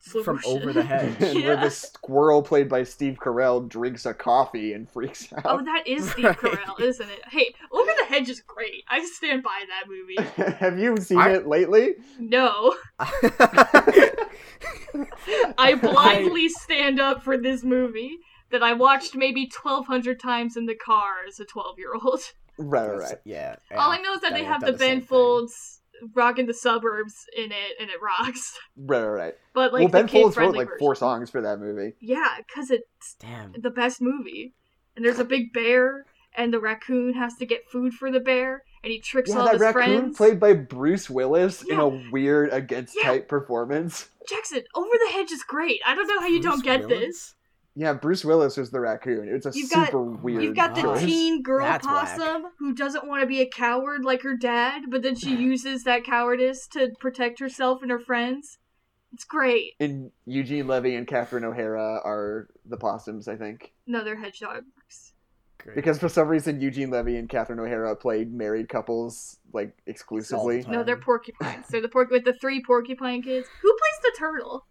Slow from motion. over the [laughs] hedge. And where Yeah. the squirrel played by Steve Carell drinks a coffee and freaks oh, out. Oh, that is Steve [laughs] Right. Carell, isn't it? Hey, Over the Hedge is great. I stand by that movie. [laughs] Have you seen I- it lately? No, I blindly stand up for this movie that I watched maybe 1,200 times in the car as a 12 year old. Right, right, right. Yeah. All I know is that yeah, they I've the same Ben thing. Folds rocking the suburbs in it, and it rocks. [laughs] Right, right, right. But like well, Ben Folds wrote like version. four songs for that movie. Yeah, because it's Damn. the best movie. And there's a big bear, and the raccoon has to get food for the bear, and he tricks Yeah, all that his raccoon friends. played by Bruce Willis in a weird against Yeah. type performance. Jackson, Over the Hedge is great. I don't know how you don't get Willis? this. Yeah, Bruce Willis was the raccoon. It's a You've got- super weird. You've got the teen girl That's whack. possum who doesn't want to be a coward like her dad, but then she [laughs] uses that cowardice to protect herself and her friends. It's great. And Eugene Levy and Catherine O'Hara are the possums, I think. No, they're hedgehogs. Great. Because for some reason, Eugene Levy and Catherine O'Hara played married couples like exclusively. time. No, they're porcupines. [laughs] They're the porc with the three porcupine kids. Who plays the turtle?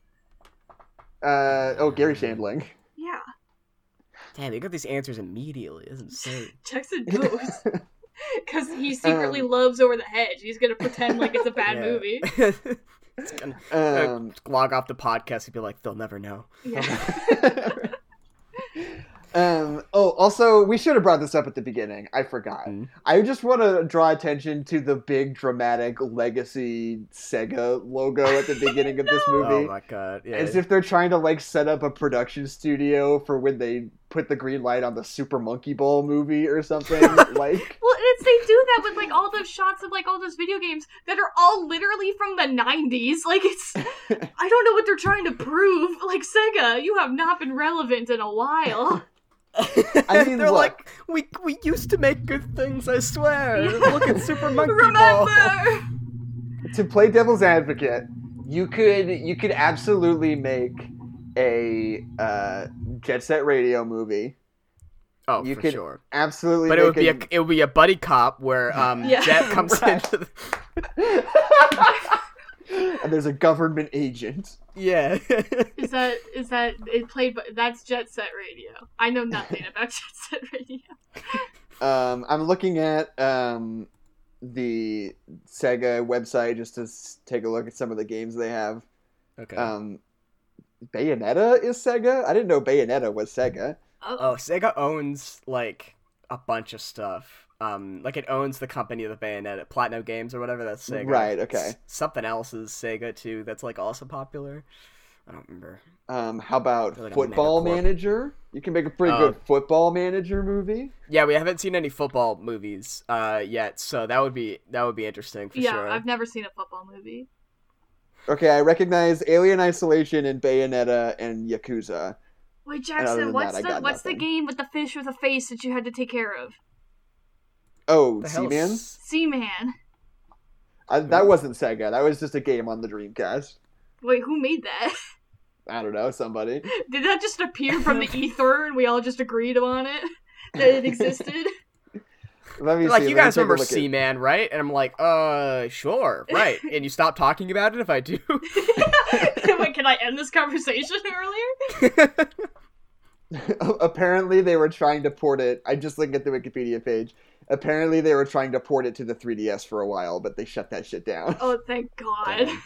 Uh, oh, Garry Shandling. Yeah, Damn, you got these answers immediately. That's insane. [laughs] Jackson [laughs] knows. Because [laughs] he secretly loves Over the Hedge. He's gonna pretend like it's a bad Yeah. movie. It's gonna- um, log off the podcast and be like, they'll never know. Yeah. um, oh, also, we should have brought this up at the beginning. I forgot. Mm. I just want to draw attention to the big dramatic legacy Sega logo at the beginning of this movie. Oh movie. my god. Yeah. As if they're trying to like set up a production studio for when they put the green light on the Super Monkey Ball movie or something. [laughs] like, Well, it's they do that with like all those shots of like all those video games that are all literally from the '90s. Like it's, [laughs] I don't know what they're trying to prove. Like Sega, you have not been relevant in a while. [laughs] I mean, they're look. like, we we used to make good things. I swear. Look at Super Monkey Ball. To play devil's advocate, you could you could absolutely make a uh, Jet Set Radio movie. Oh, You for could sure. Absolutely, But it would be make a it would be a buddy cop where [laughs] um Yeah. Jet comes Right. into the, [laughs] and there's a government agent. yeah. [laughs] Is that is that it played? by That's Jet Set Radio. I know nothing about Jet Set Radio. Um, I'm looking at um, the Sega website just to s- take a look at some of the games they have. okay. Um, Bayonetta is Sega. I didn't know Bayonetta was Sega. oh, Sega owns like a bunch of stuff. Um, like it owns the company of the Bayonetta, Platinum Games or whatever. That's Sega. Right, okay. S- something else is Sega too. That's like also popular. I don't remember. Um, how about like Football. Manager? You can make a pretty Oh. good Football Manager movie. Yeah, we haven't seen any football movies uh yet, so that would be that would be interesting for yeah, sure. I've never seen a football movie. Okay, I recognize Alien Isolation and Bayonetta and Yakuza. Wait, Jackson, what's that, the got what's the game with the fish with a face that you had to take care of? Oh, The hell Seaman? is- Seaman. That wasn't Sega. That was just a game on the Dreamcast. Wait, who made that? [laughs] I don't know, somebody. Did that just appear from the [laughs] ether and we all just agreed on it? That it [laughs] existed? Let me like, see. you let guys take remember look at- Seaman, right? And I'm like, uh, sure, [laughs] right. and you stop talking about it if I do. [laughs] Wait, can I end this conversation earlier? [laughs] Apparently, they were trying to port it. I just looked at the Wikipedia page. Apparently, they were trying to port it to the 3DS for a while, but they shut that shit down. Oh, thank God. Damn.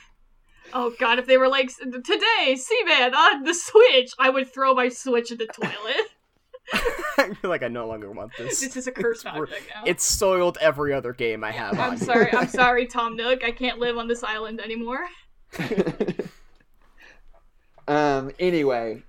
Oh God, if they were like today, Seaman on the Switch, I would throw my Switch in the toilet. I [laughs] feel like I no longer want this. this is a cursed It's object now. It's soiled every other game I have. I'm sorry. I'm [laughs] sorry, Tom Nook. I can't live on this island anymore. [laughs] um. Anyway,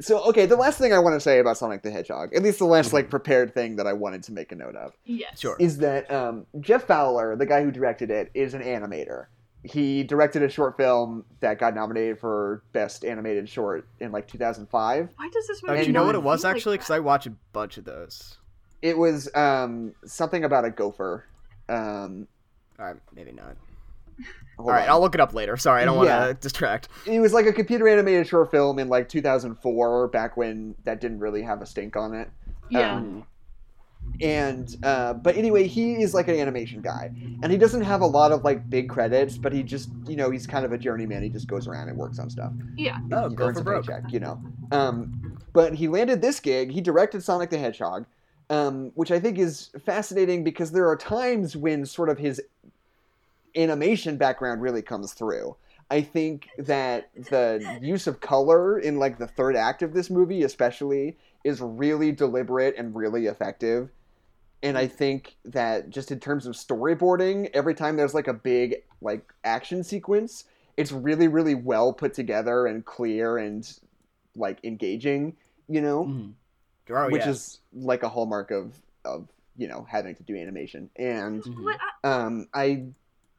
so okay, the last thing I want to say about Sonic the Hedgehog, at least the last like prepared thing that I wanted to make a note of, Yes. Sure. is that um, Jeff Fowler, the guy who directed it, is an animator. He directed a short film that got nominated for best animated short in like 2005. Why does this Oh, movie? do you know what it was actually? Because that? I watch a bunch of those. It was um, something about a gopher. Um, All right, maybe not. [laughs] All right, on. I'll look it up later. Sorry, I don't want to Yeah. distract. It was like a computer animated short film in like 2004, back when that didn't really have a stink on it. Yeah. Um, and uh, but anyway, he is like an animation guy, and he doesn't have a lot of like big credits, but he just you know he's kind of a journeyman. He just goes around and works on stuff. yeah. Oh, he go earns for a broke. paycheck, you know. Um, but he landed this gig. He directed Sonic the Hedgehog, um, which I think is fascinating because there are times when sort of his animation background really comes through. I think that the use of color in like the third act of this movie, especially, is really deliberate and really effective. And I think that just in terms of storyboarding, every time there's like a big like action sequence, it's really really well put together and clear and like engaging, you know, Mhm. Oh, which yeah. is like a hallmark of of you know having to do animation. And Mhm. Um, I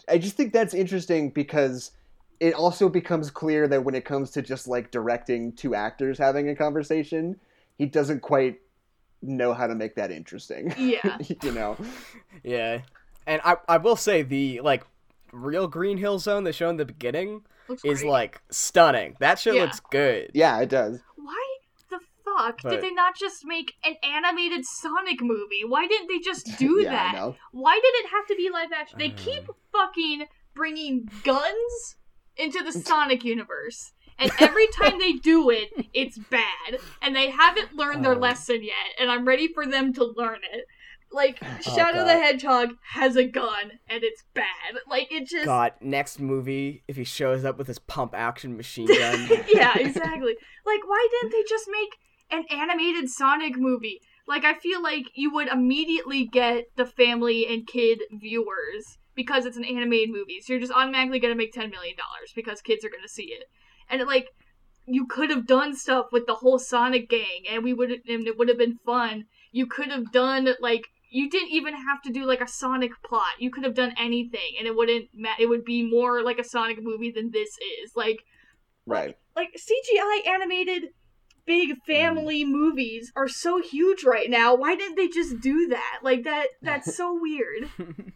I just think that's interesting because it also becomes clear that when it comes to just like directing two actors having a conversation, he doesn't quite know how to make that interesting. yeah. [laughs] you know, Yeah, and I I will say the like real Green Hill Zone they show in the beginning Looks is great. like stunning. That shit Yeah. looks good. yeah, it does. Why the fuck But- did they not just make an animated Sonic movie? Why didn't they just [laughs] do yeah, I that? know. Why did it have to be live action? They Uh. keep fucking bringing guns into the Sonic universe. And every time they do it, it's bad. And they haven't learned their Oh. lesson yet. And I'm ready for them to learn it. Like, Oh, Shadow the Hedgehog has a gun, and it's bad. Like, it just. God, next movie if he shows up with his pump action machine [laughs] gun. yeah, [laughs] exactly. Like, why didn't they just make an animated Sonic movie? Like, I feel like you would immediately get the family and kid viewers because it's an animated movie. So you're just automatically going to make $10 million because kids are going to see it. And, it, like, you could have done stuff with the whole Sonic gang, and we would, and it would have been fun. You could have done, like, you didn't even have to do like a Sonic plot. You could have done anything, and it wouldn't. Ma- it would be more like a Sonic movie than this is. Like, Right. like CGI animated big family mm. movies are so huge right now. Why didn't they just do that? Like that that's [laughs] so weird. [laughs]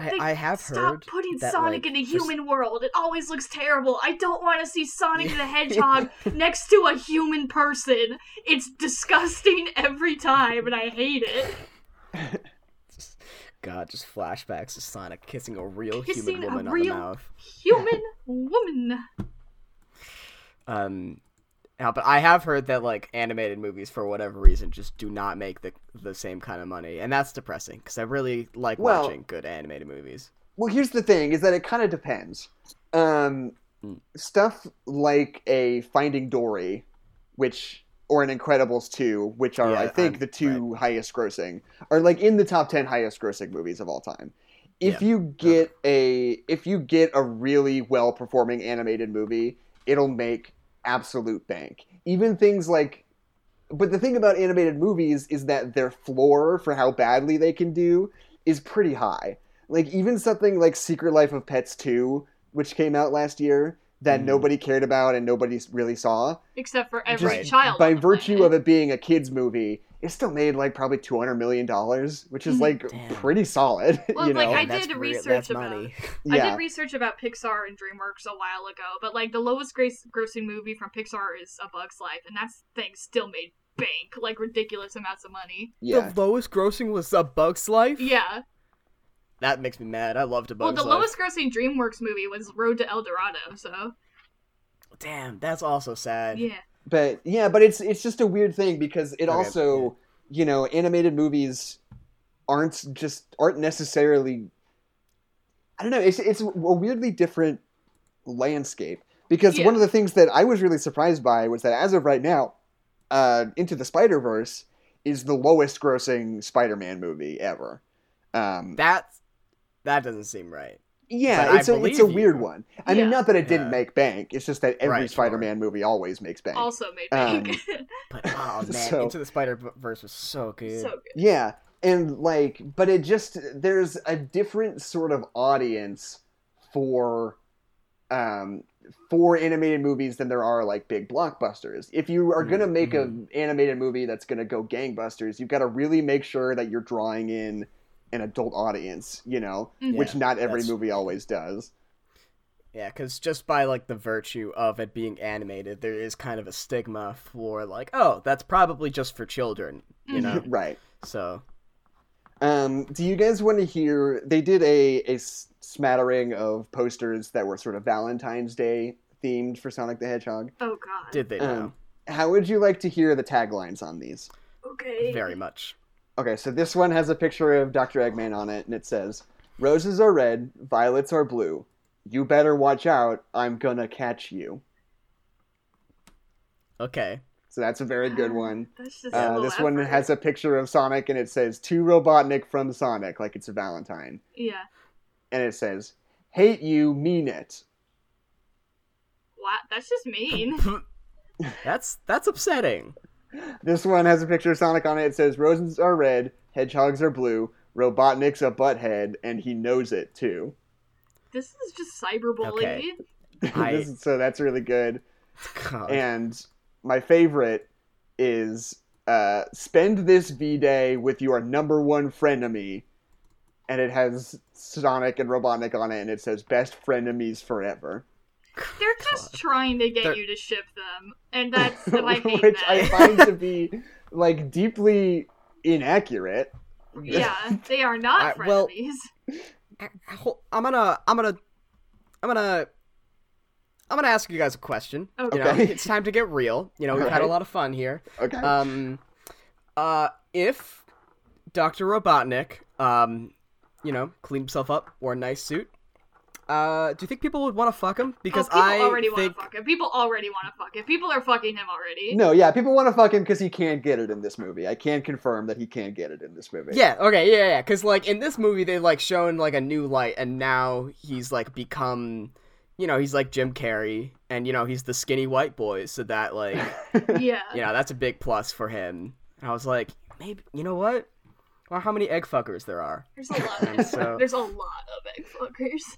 I, Like, I have Stop heard Stop putting that, Sonic like, in a for human world. It always looks terrible. I don't want to see Sonic the [laughs] Hedgehog next to a human person. It's disgusting every time and I hate it. [laughs] God, just flashbacks to Sonic kissing a real Kissing human a woman on the mouth. Human [laughs] woman. Um, yeah, but I have heard that like animated movies, for whatever reason, just do not make the the same kind of money, and that's depressing because I really like Well- watching good animated movies. Well, here's the thing: is that it kind of depends. Um, Mm. stuff like a Finding Dory, which or an Incredibles two, which are Yeah, I think I'm- the two highest grossing, are like in the top ten highest grossing movies of all time. If Yeah. you get a if you get a really well performing animated movie, it'll make absolute bank. Even things like but the thing about animated movies is that their floor for how badly they can do is pretty high. Like even something like Secret Life of Pets 2, which came out last year, that Mhm. nobody cared about and nobody really saw, Except for every Right. child. by virtue planet. of it being a kids movie, it still made like probably 200 million dollars, which is Mhm. like Damn. pretty solid, [laughs] Well, you like. I that's did re- research that's about- money. I did research about Pixar and DreamWorks a while ago, but like the lowest grace- grossing movie from Pixar is A Bug's Life, and that thing still made bank, like ridiculous amounts of money. yeah. The lowest grossing was A Bug's Life. Yeah. That makes me mad. I loved A Bug's*. Well, the Life. lowest grossing DreamWorks movie was Road to El Dorado, so Damn, that's also sad. yeah. But yeah, but it's it's just a weird thing because it Okay, also, yeah. you know, animated movies aren't just aren't necessarily I don't know, it's it's a weirdly different landscape because Yeah. one of the things that I was really surprised by was that as of right now, uh Into the Spider-Verse is the lowest grossing Spider-Man movie ever. Um That that doesn't seem right. Yeah, it's a, it's a weird you. one. I mean, not that it didn't Yeah. make bank. It's just that every Right. Spider-Man movie always makes bank. Also made Um, bank. [laughs] But oh [laughs] man, So- Into the Spider Verse was so good. so good. Yeah, and like, but it just there's a different sort of audience for, um, for animated movies than there are like big blockbusters. If you are gonna make an animated movie that's gonna go gangbusters, you've got to really make sure that you're drawing in an adult audience. You know, Mhm. which not every movie always does. Yeah, because just by like the virtue of it being animated, there is kind of a stigma for like, oh, that's probably just for children, you know. [laughs] right. so Um, do you guys want to hear? They did a a smattering of posters that were sort of Valentine's Day themed for Sonic the Hedgehog. Oh god. did they Um, know? How would you like to hear the taglines on these? okay. Very much. Okay, so this one has a picture of Dr. Eggman on it, and it says, Roses are red, violets are blue. You better watch out, I'm gonna catch you. Okay. So that's a very good one. That's just Uh, little this one has a picture of Sonic and it says to Robotnik from Sonic, like it's a Valentine. yeah. And it says, hate you, mean it. Wow, that's just mean. [laughs] That's that's upsetting. This one has a picture of Sonic on it. It says, roses are red, hedgehogs are blue, Robotnik's a butthead, and he knows it too. this is just cyberbullying. Okay. [laughs] I- so that's really good. God. And my favorite is uh, spend this V Day with your number one frenemy. And it has Sonic and Robotnik on it, and it says best frenemies forever. They're just trying to get They're- you to ship them, and that's [laughs] I hate Which that. I find to [laughs] be like deeply inaccurate. yeah, they are not I- well- frenemies. Hol- I'm gonna I'm gonna I'm gonna I'm gonna ask you guys a question. Okay. You know, it's time to get real. You know, we've had a lot of fun here. Okay. Um, uh, if Doctor Robotnik, um, you know, cleaned himself up, wore a nice suit, uh, do you think people would want to fuck him? Because oh, people I already think want to fuck him. People already want to fuck him. People are fucking him already. no, yeah, people want to fuck him because he can't get it in this movie. I can confirm that he can't get it in this movie. Yeah, okay, yeah, yeah. Because like in this movie, they like shown like a new light, and now he's like become, you know, he's like Jim Carrey, and you know he's the skinny white boy. So that like, [laughs] Yeah. you know, that's a big plus for him. And I was like, maybe you know what? Well, how many egg fuckers there are? There's a lot. Of, so- There's a lot of egg fuckers.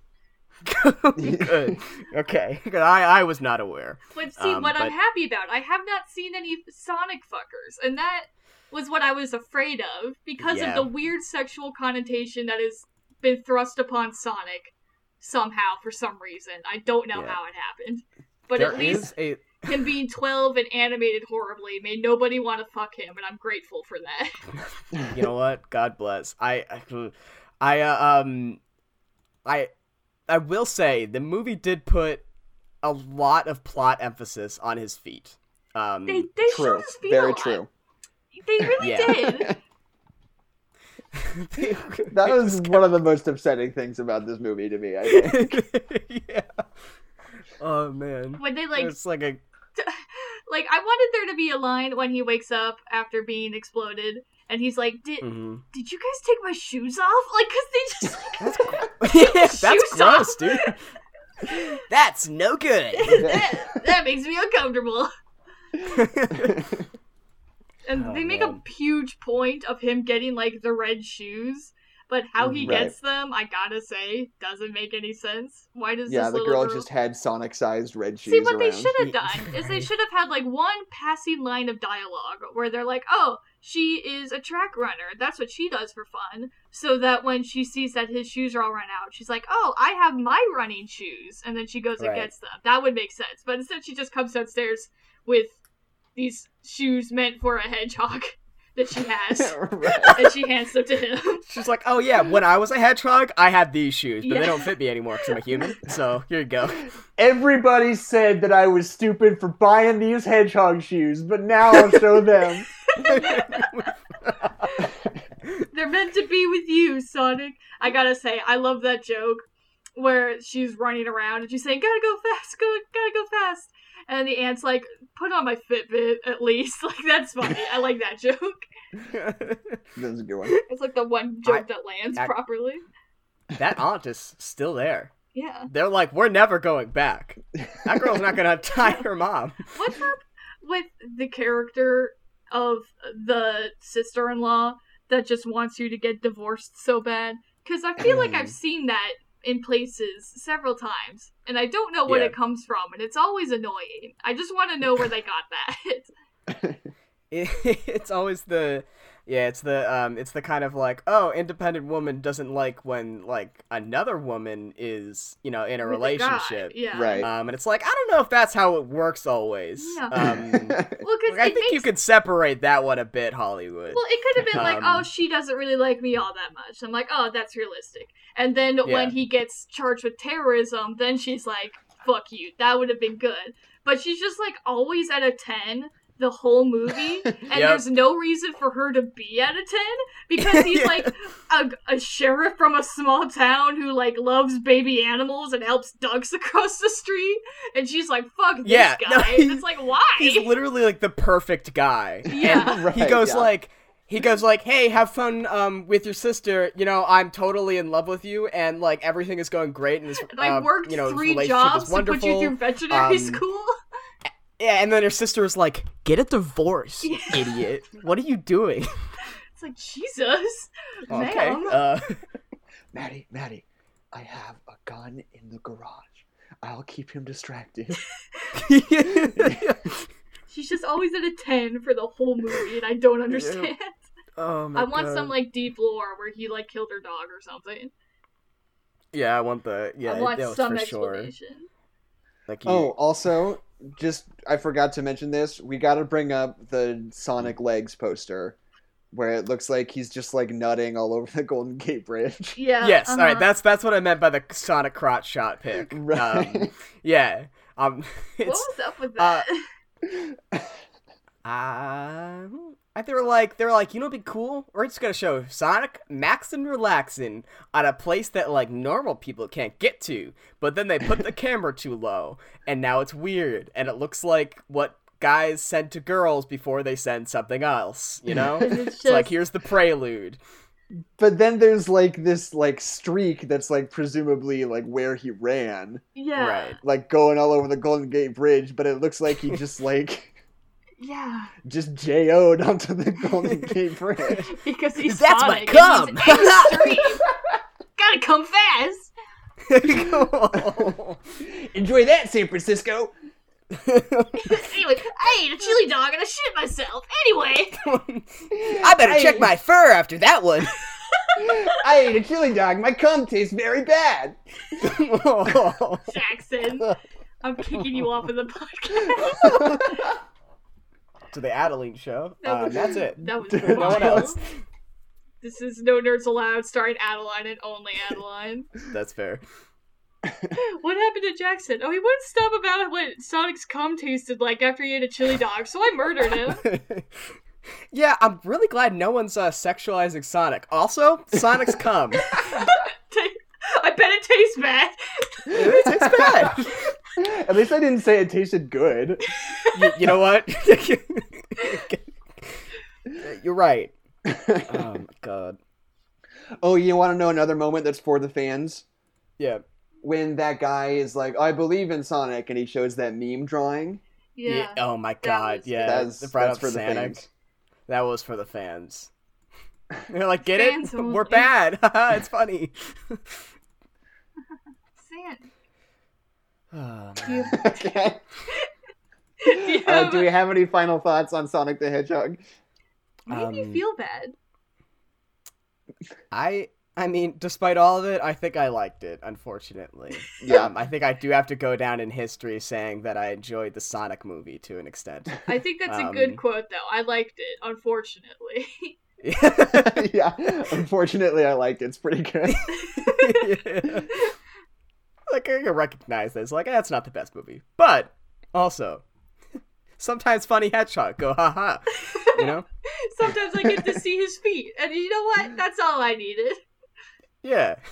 [laughs] [laughs] Good. Okay. [laughs] I I was not aware. But see, Um, what I'm happy about, I have not seen any Sonic fuckers, and that was what I was afraid of because Yeah. of the weird sexual connotation that has been thrust upon Sonic somehow for some reason. I don't know Yeah. how it happened, but There at least a him being 12 and animated horribly made nobody want to fuck him, and I'm grateful for that. you know what? God bless. I, I, I uh, um, I, I will say the movie did put a lot of plot emphasis on his feet. Um, They they showed True. his feet a Very lot. true. They really Yeah. did. [laughs] That was one of the most upsetting things about this movie to me, I [laughs] think. yeah. Oh man. When they like it's like a [laughs] like I wanted there to be a line when he wakes up after being exploded, and he's like, "Did mhm. did you guys take my shoes off?" Like, cause they just [laughs] That's [laughs] yeah, [laughs] that's Shoes gross, dude. That's no good. that, that makes me uncomfortable. And Oh, they make man. a huge point of him getting like the red shoes, but how he Right. gets them, I gotta say, doesn't make any sense. Why does yeah, this the little girl just had Sonic-sized red shoes See, what they should have done [laughs] is they should have had like one passing line of dialogue where they're like, "Oh, she is a track runner. That's what she does for fun." So that when she sees that his shoes are all run out, she's like, "Oh, I have my running shoes," and then she goes and gets them. That would make sense. But instead, she just comes downstairs with these shoes meant for a hedgehog [laughs] that she has, [laughs] Right. and she hands them to him. She's like, oh yeah, when I was a hedgehog, I had these shoes, but Yeah. they don't fit me anymore because I'm a human. [laughs] So here you go. Everybody said that I was stupid for buying these hedgehog shoes, but now I'll show them. [laughs] They're meant to be with you, Sonic. I gotta say, I love that joke where she's running around and she's saying, "Gotta go fast, go, gotta go fast," and the aunt's like, "Put on my Fitbit at least." [laughs] Like that's funny. I like that joke. [laughs] That's a good one. It's like the one joke I- that lands I- properly. that aunt is still there. Yeah. They're like, we're never going back. [laughs] That girl's not gonna tie her mom. What's up with the character of the sister-in-law that just wants you to get divorced so bad? Because I feel like mm. I've seen that in places several times, and I don't know what Yeah. it comes from, and it's always annoying. I just want to know where they got that. [laughs] [laughs] It, it's always the yeah, it's the um it's the kind of like, oh, independent woman doesn't like when like another woman is, you know, in a With guy, relationship. Yeah. Right. Um and it's like, I don't know if that's how it works always. Yeah. Um [laughs] Well, because like, I it think you could separate that one a bit, Hollywood. Well, it could have been like, Um, oh, she doesn't really like me all that much. I'm like, oh, that's realistic. And then Yeah. when he gets charged with terrorism, then she's like, fuck you. That would have been good. But she's just like always at a 10 the whole movie, [laughs] and Yep. there's no reason for her to be at a 10 because he's [laughs] Yeah. like a, a sheriff from a small town who like loves baby animals and helps ducks [laughs] across the street, and she's like, "Fuck this Yeah, guy." no, it's like, why? He's literally like the perfect guy. Yeah. Right, he goes yeah. like he goes like hey have fun um with your sister you know i'm totally in love with you and like everything is going great and this and I uh, worked you know three jobs to put you through veterinary Um, school. Yeah and then her sister is like get a divorce Yeah. [laughs] idiot what are you doing It's like Jesus, okay ma'am. uh [laughs] Maddie, Maddie, I have a gun in the garage. I'll keep him distracted. [laughs] She's just always at a ten for the whole movie, and I don't understand. oh my I want God. some like deep lore where he like killed her dog or something. yeah i want the yeah I want that some for sure explanation. like you, oh, also, just I forgot to mention this. We got to bring up the Sonic Legs poster, where it looks like he's just like nutting all over [laughs] the Golden Gate Bridge. [laughs] Yeah. yes all right uh-huh. that's that's what i meant by the sonic crotch shot pic [laughs] Right. um, yeah um What it's was up with uh, that? Uh, I they were like they were like you know what'd be cool? We're just gonna show Sonic maxing relaxing at a place that like normal people can't get to. But then they put the [laughs] camera too low, and now it's weird, and it looks like what guys send to girls before they send something else. You know, And [laughs] it's it's like here's the prelude. but then there's like this like streak that's like presumably like where he ran, yeah. Right. like going all over the Golden Gate Bridge. But it looks like he just like Yeah. just JO'd onto the Golden [laughs] Gate Bridge. Because he's That's my Sonic cum. and he's. [laughs] Gotta come fast. [laughs] Enjoy that, San Francisco. anyway, I ate a chili dog and I shit myself. Anyway, I better check I- my fur after that one. I ate a chili dog. My cum tastes very bad. Jackson, I'm kicking you off of the podcast. To the Adeline show. That Um, was- that's it. That was [laughs] No one else. This is No Nerds Allowed, starring Adeline and only Adeline. [laughs] That's fair. [laughs] what happened to Jackson? Oh, he wouldn't stop about what Sonic's cum tasted like after he ate a chili dog, so I murdered him. yeah, I'm really glad no one's uh, sexualizing Sonic. Also, Sonic's cum. I bet it tastes bad. it tastes bad. [laughs] At least I didn't say it tasted good. You, you know what? [laughs] You're right. [laughs] Oh my god. Oh, you want to know another moment that's for the fans? Yeah. When that guy is like, I believe in Sonic, and he shows that meme drawing. Yeah. Oh my god. was- yeah. That's, They brought that's up for the Sonic. fans. That was for the fans. They're like, get Fans it? We're bad. it's funny. Sand. Oh, Do you, [laughs] okay. [laughs] do you Uh, do we have any final thoughts on Sonic the Hedgehog? made me Um, feel bad? I I mean, despite all of it, I think I liked it, unfortunately. Yeah. Um, I think I do have to go down in history saying that I enjoyed the Sonic movie to an extent. I think that's a um, good quote, though. I liked it, unfortunately. [laughs] yeah. Unfortunately, I liked it. It's pretty good. Like I can recognize this. Like that's not the best movie, but also [laughs] sometimes funny hedgehog go ha ha. You know? [laughs] Sometimes I get to see his feet, and you know what? That's all I needed. Yeah. [laughs]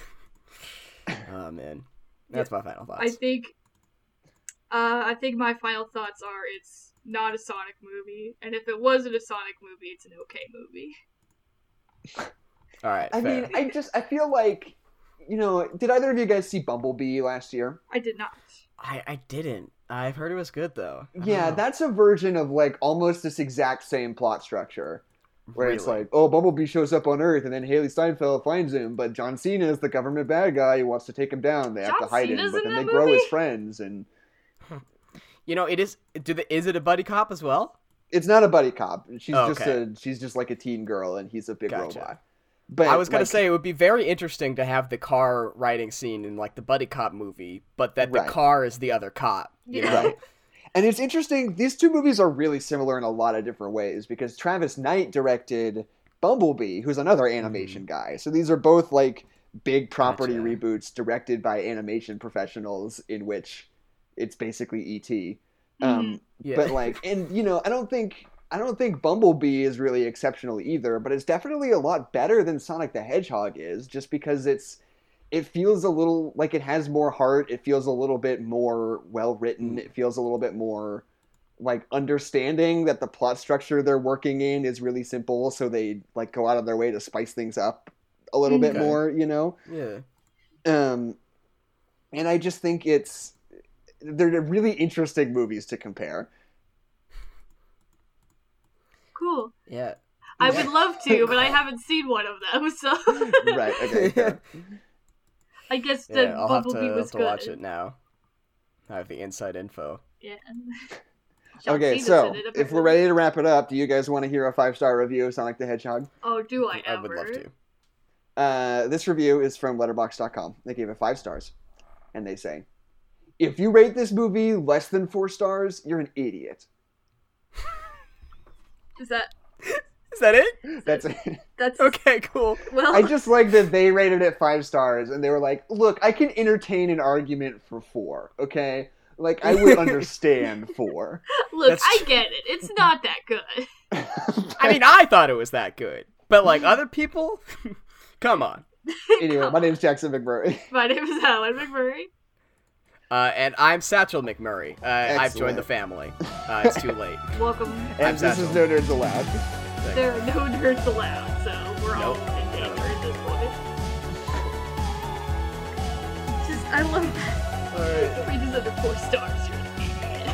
Oh man, that's my final thoughts. I think, uh, I think my final thoughts are it's not a Sonic movie, and if it wasn't a Sonic movie, it's an okay movie. All right, I fair. mean, I just I feel like, you know, did either of you guys see Bumblebee last year? I did not. I I didn't. I've heard it was good though. I Yeah, that's a version of like almost this exact same plot structure. Where it's like, oh, Bumblebee shows up on Earth, and then Hailee Steinfeld finds him, but John Cena is the government bad guy who wants to take him down. They have to hide Cena's him, but then that they grow as friends, and [laughs] you know, it is. Do the is it a buddy cop as well? it's not a buddy cop. She's Oh, just a she's just like a teen girl, and he's a big Gotcha. robot. But I was gonna like, say it would be very interesting to have the car riding scene in like the buddy cop movie, but that Right. the car is the other cop. You Yeah. know? Right. And it's interesting, these two movies are really similar in a lot of different ways because Travis Knight directed Bumblebee, who's another animation guy. So these are both like big property Mm-hmm. Gotcha. reboots directed by animation professionals in which it's basically ET. Um, Yeah. but like, and you know, I don't think I don't think Bumblebee is really exceptional either, but it's definitely a lot better than Sonic the Hedgehog is, just because it's it feels a little like it has more heart. It feels a little bit more well written. It feels a little bit more like understanding that the plot structure they're working in is really simple, so they like go out of their way to spice things up a little bit more, you know. yeah. Um, and I just think it's they're really interesting movies to compare. Cool. Yeah. I would love to, but I [laughs] haven't seen one of them, [laughs] so right. Okay. [laughs] fair. I guess the Yeah, I'll have to, Bumblebee was have to good. watch it now. I have the inside info. Yeah. John okay. Cena's So it, if we're ready to wrap it up, do you guys want to hear a five star review of Sonic the Hedgehog? Oh, do I ever? I would love to. Uh, this review is from Letterboxd.com. They gave it five stars, and they say, "If you rate this movie less than four stars, you're an idiot." Is that [laughs] Is that it? That's it. that's Okay, cool. well? I just like that they rated it five stars, and they were like, "Look, I can entertain an argument for four. Okay." Like I would [laughs] understand four. look, That's I true. get it. It's not that good. [laughs] I mean, I thought it was that good, but like other people, come on. anyway, my name's Jackson McMurray. My name is Alan McMurray. Uh, and I'm Satchel McMurray. Uh, I've joined the family. Uh, it's too late. [laughs] Welcome. And I'm this is No Nerds Allowed. There are no nerds allowed, so we're all Nope. in danger at this point. Just, I love that. Alright. Rate this under four stars. You're an idiot.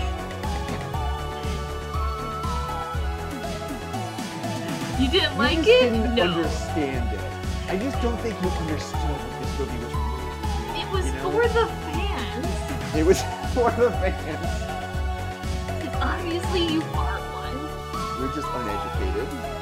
You didn't like you just it? didn't no. understand it. I just don't think you understood what this movie was really It was you know? for the fans. It was [laughs] for the fans. Because obviously you are one. We're just uneducated.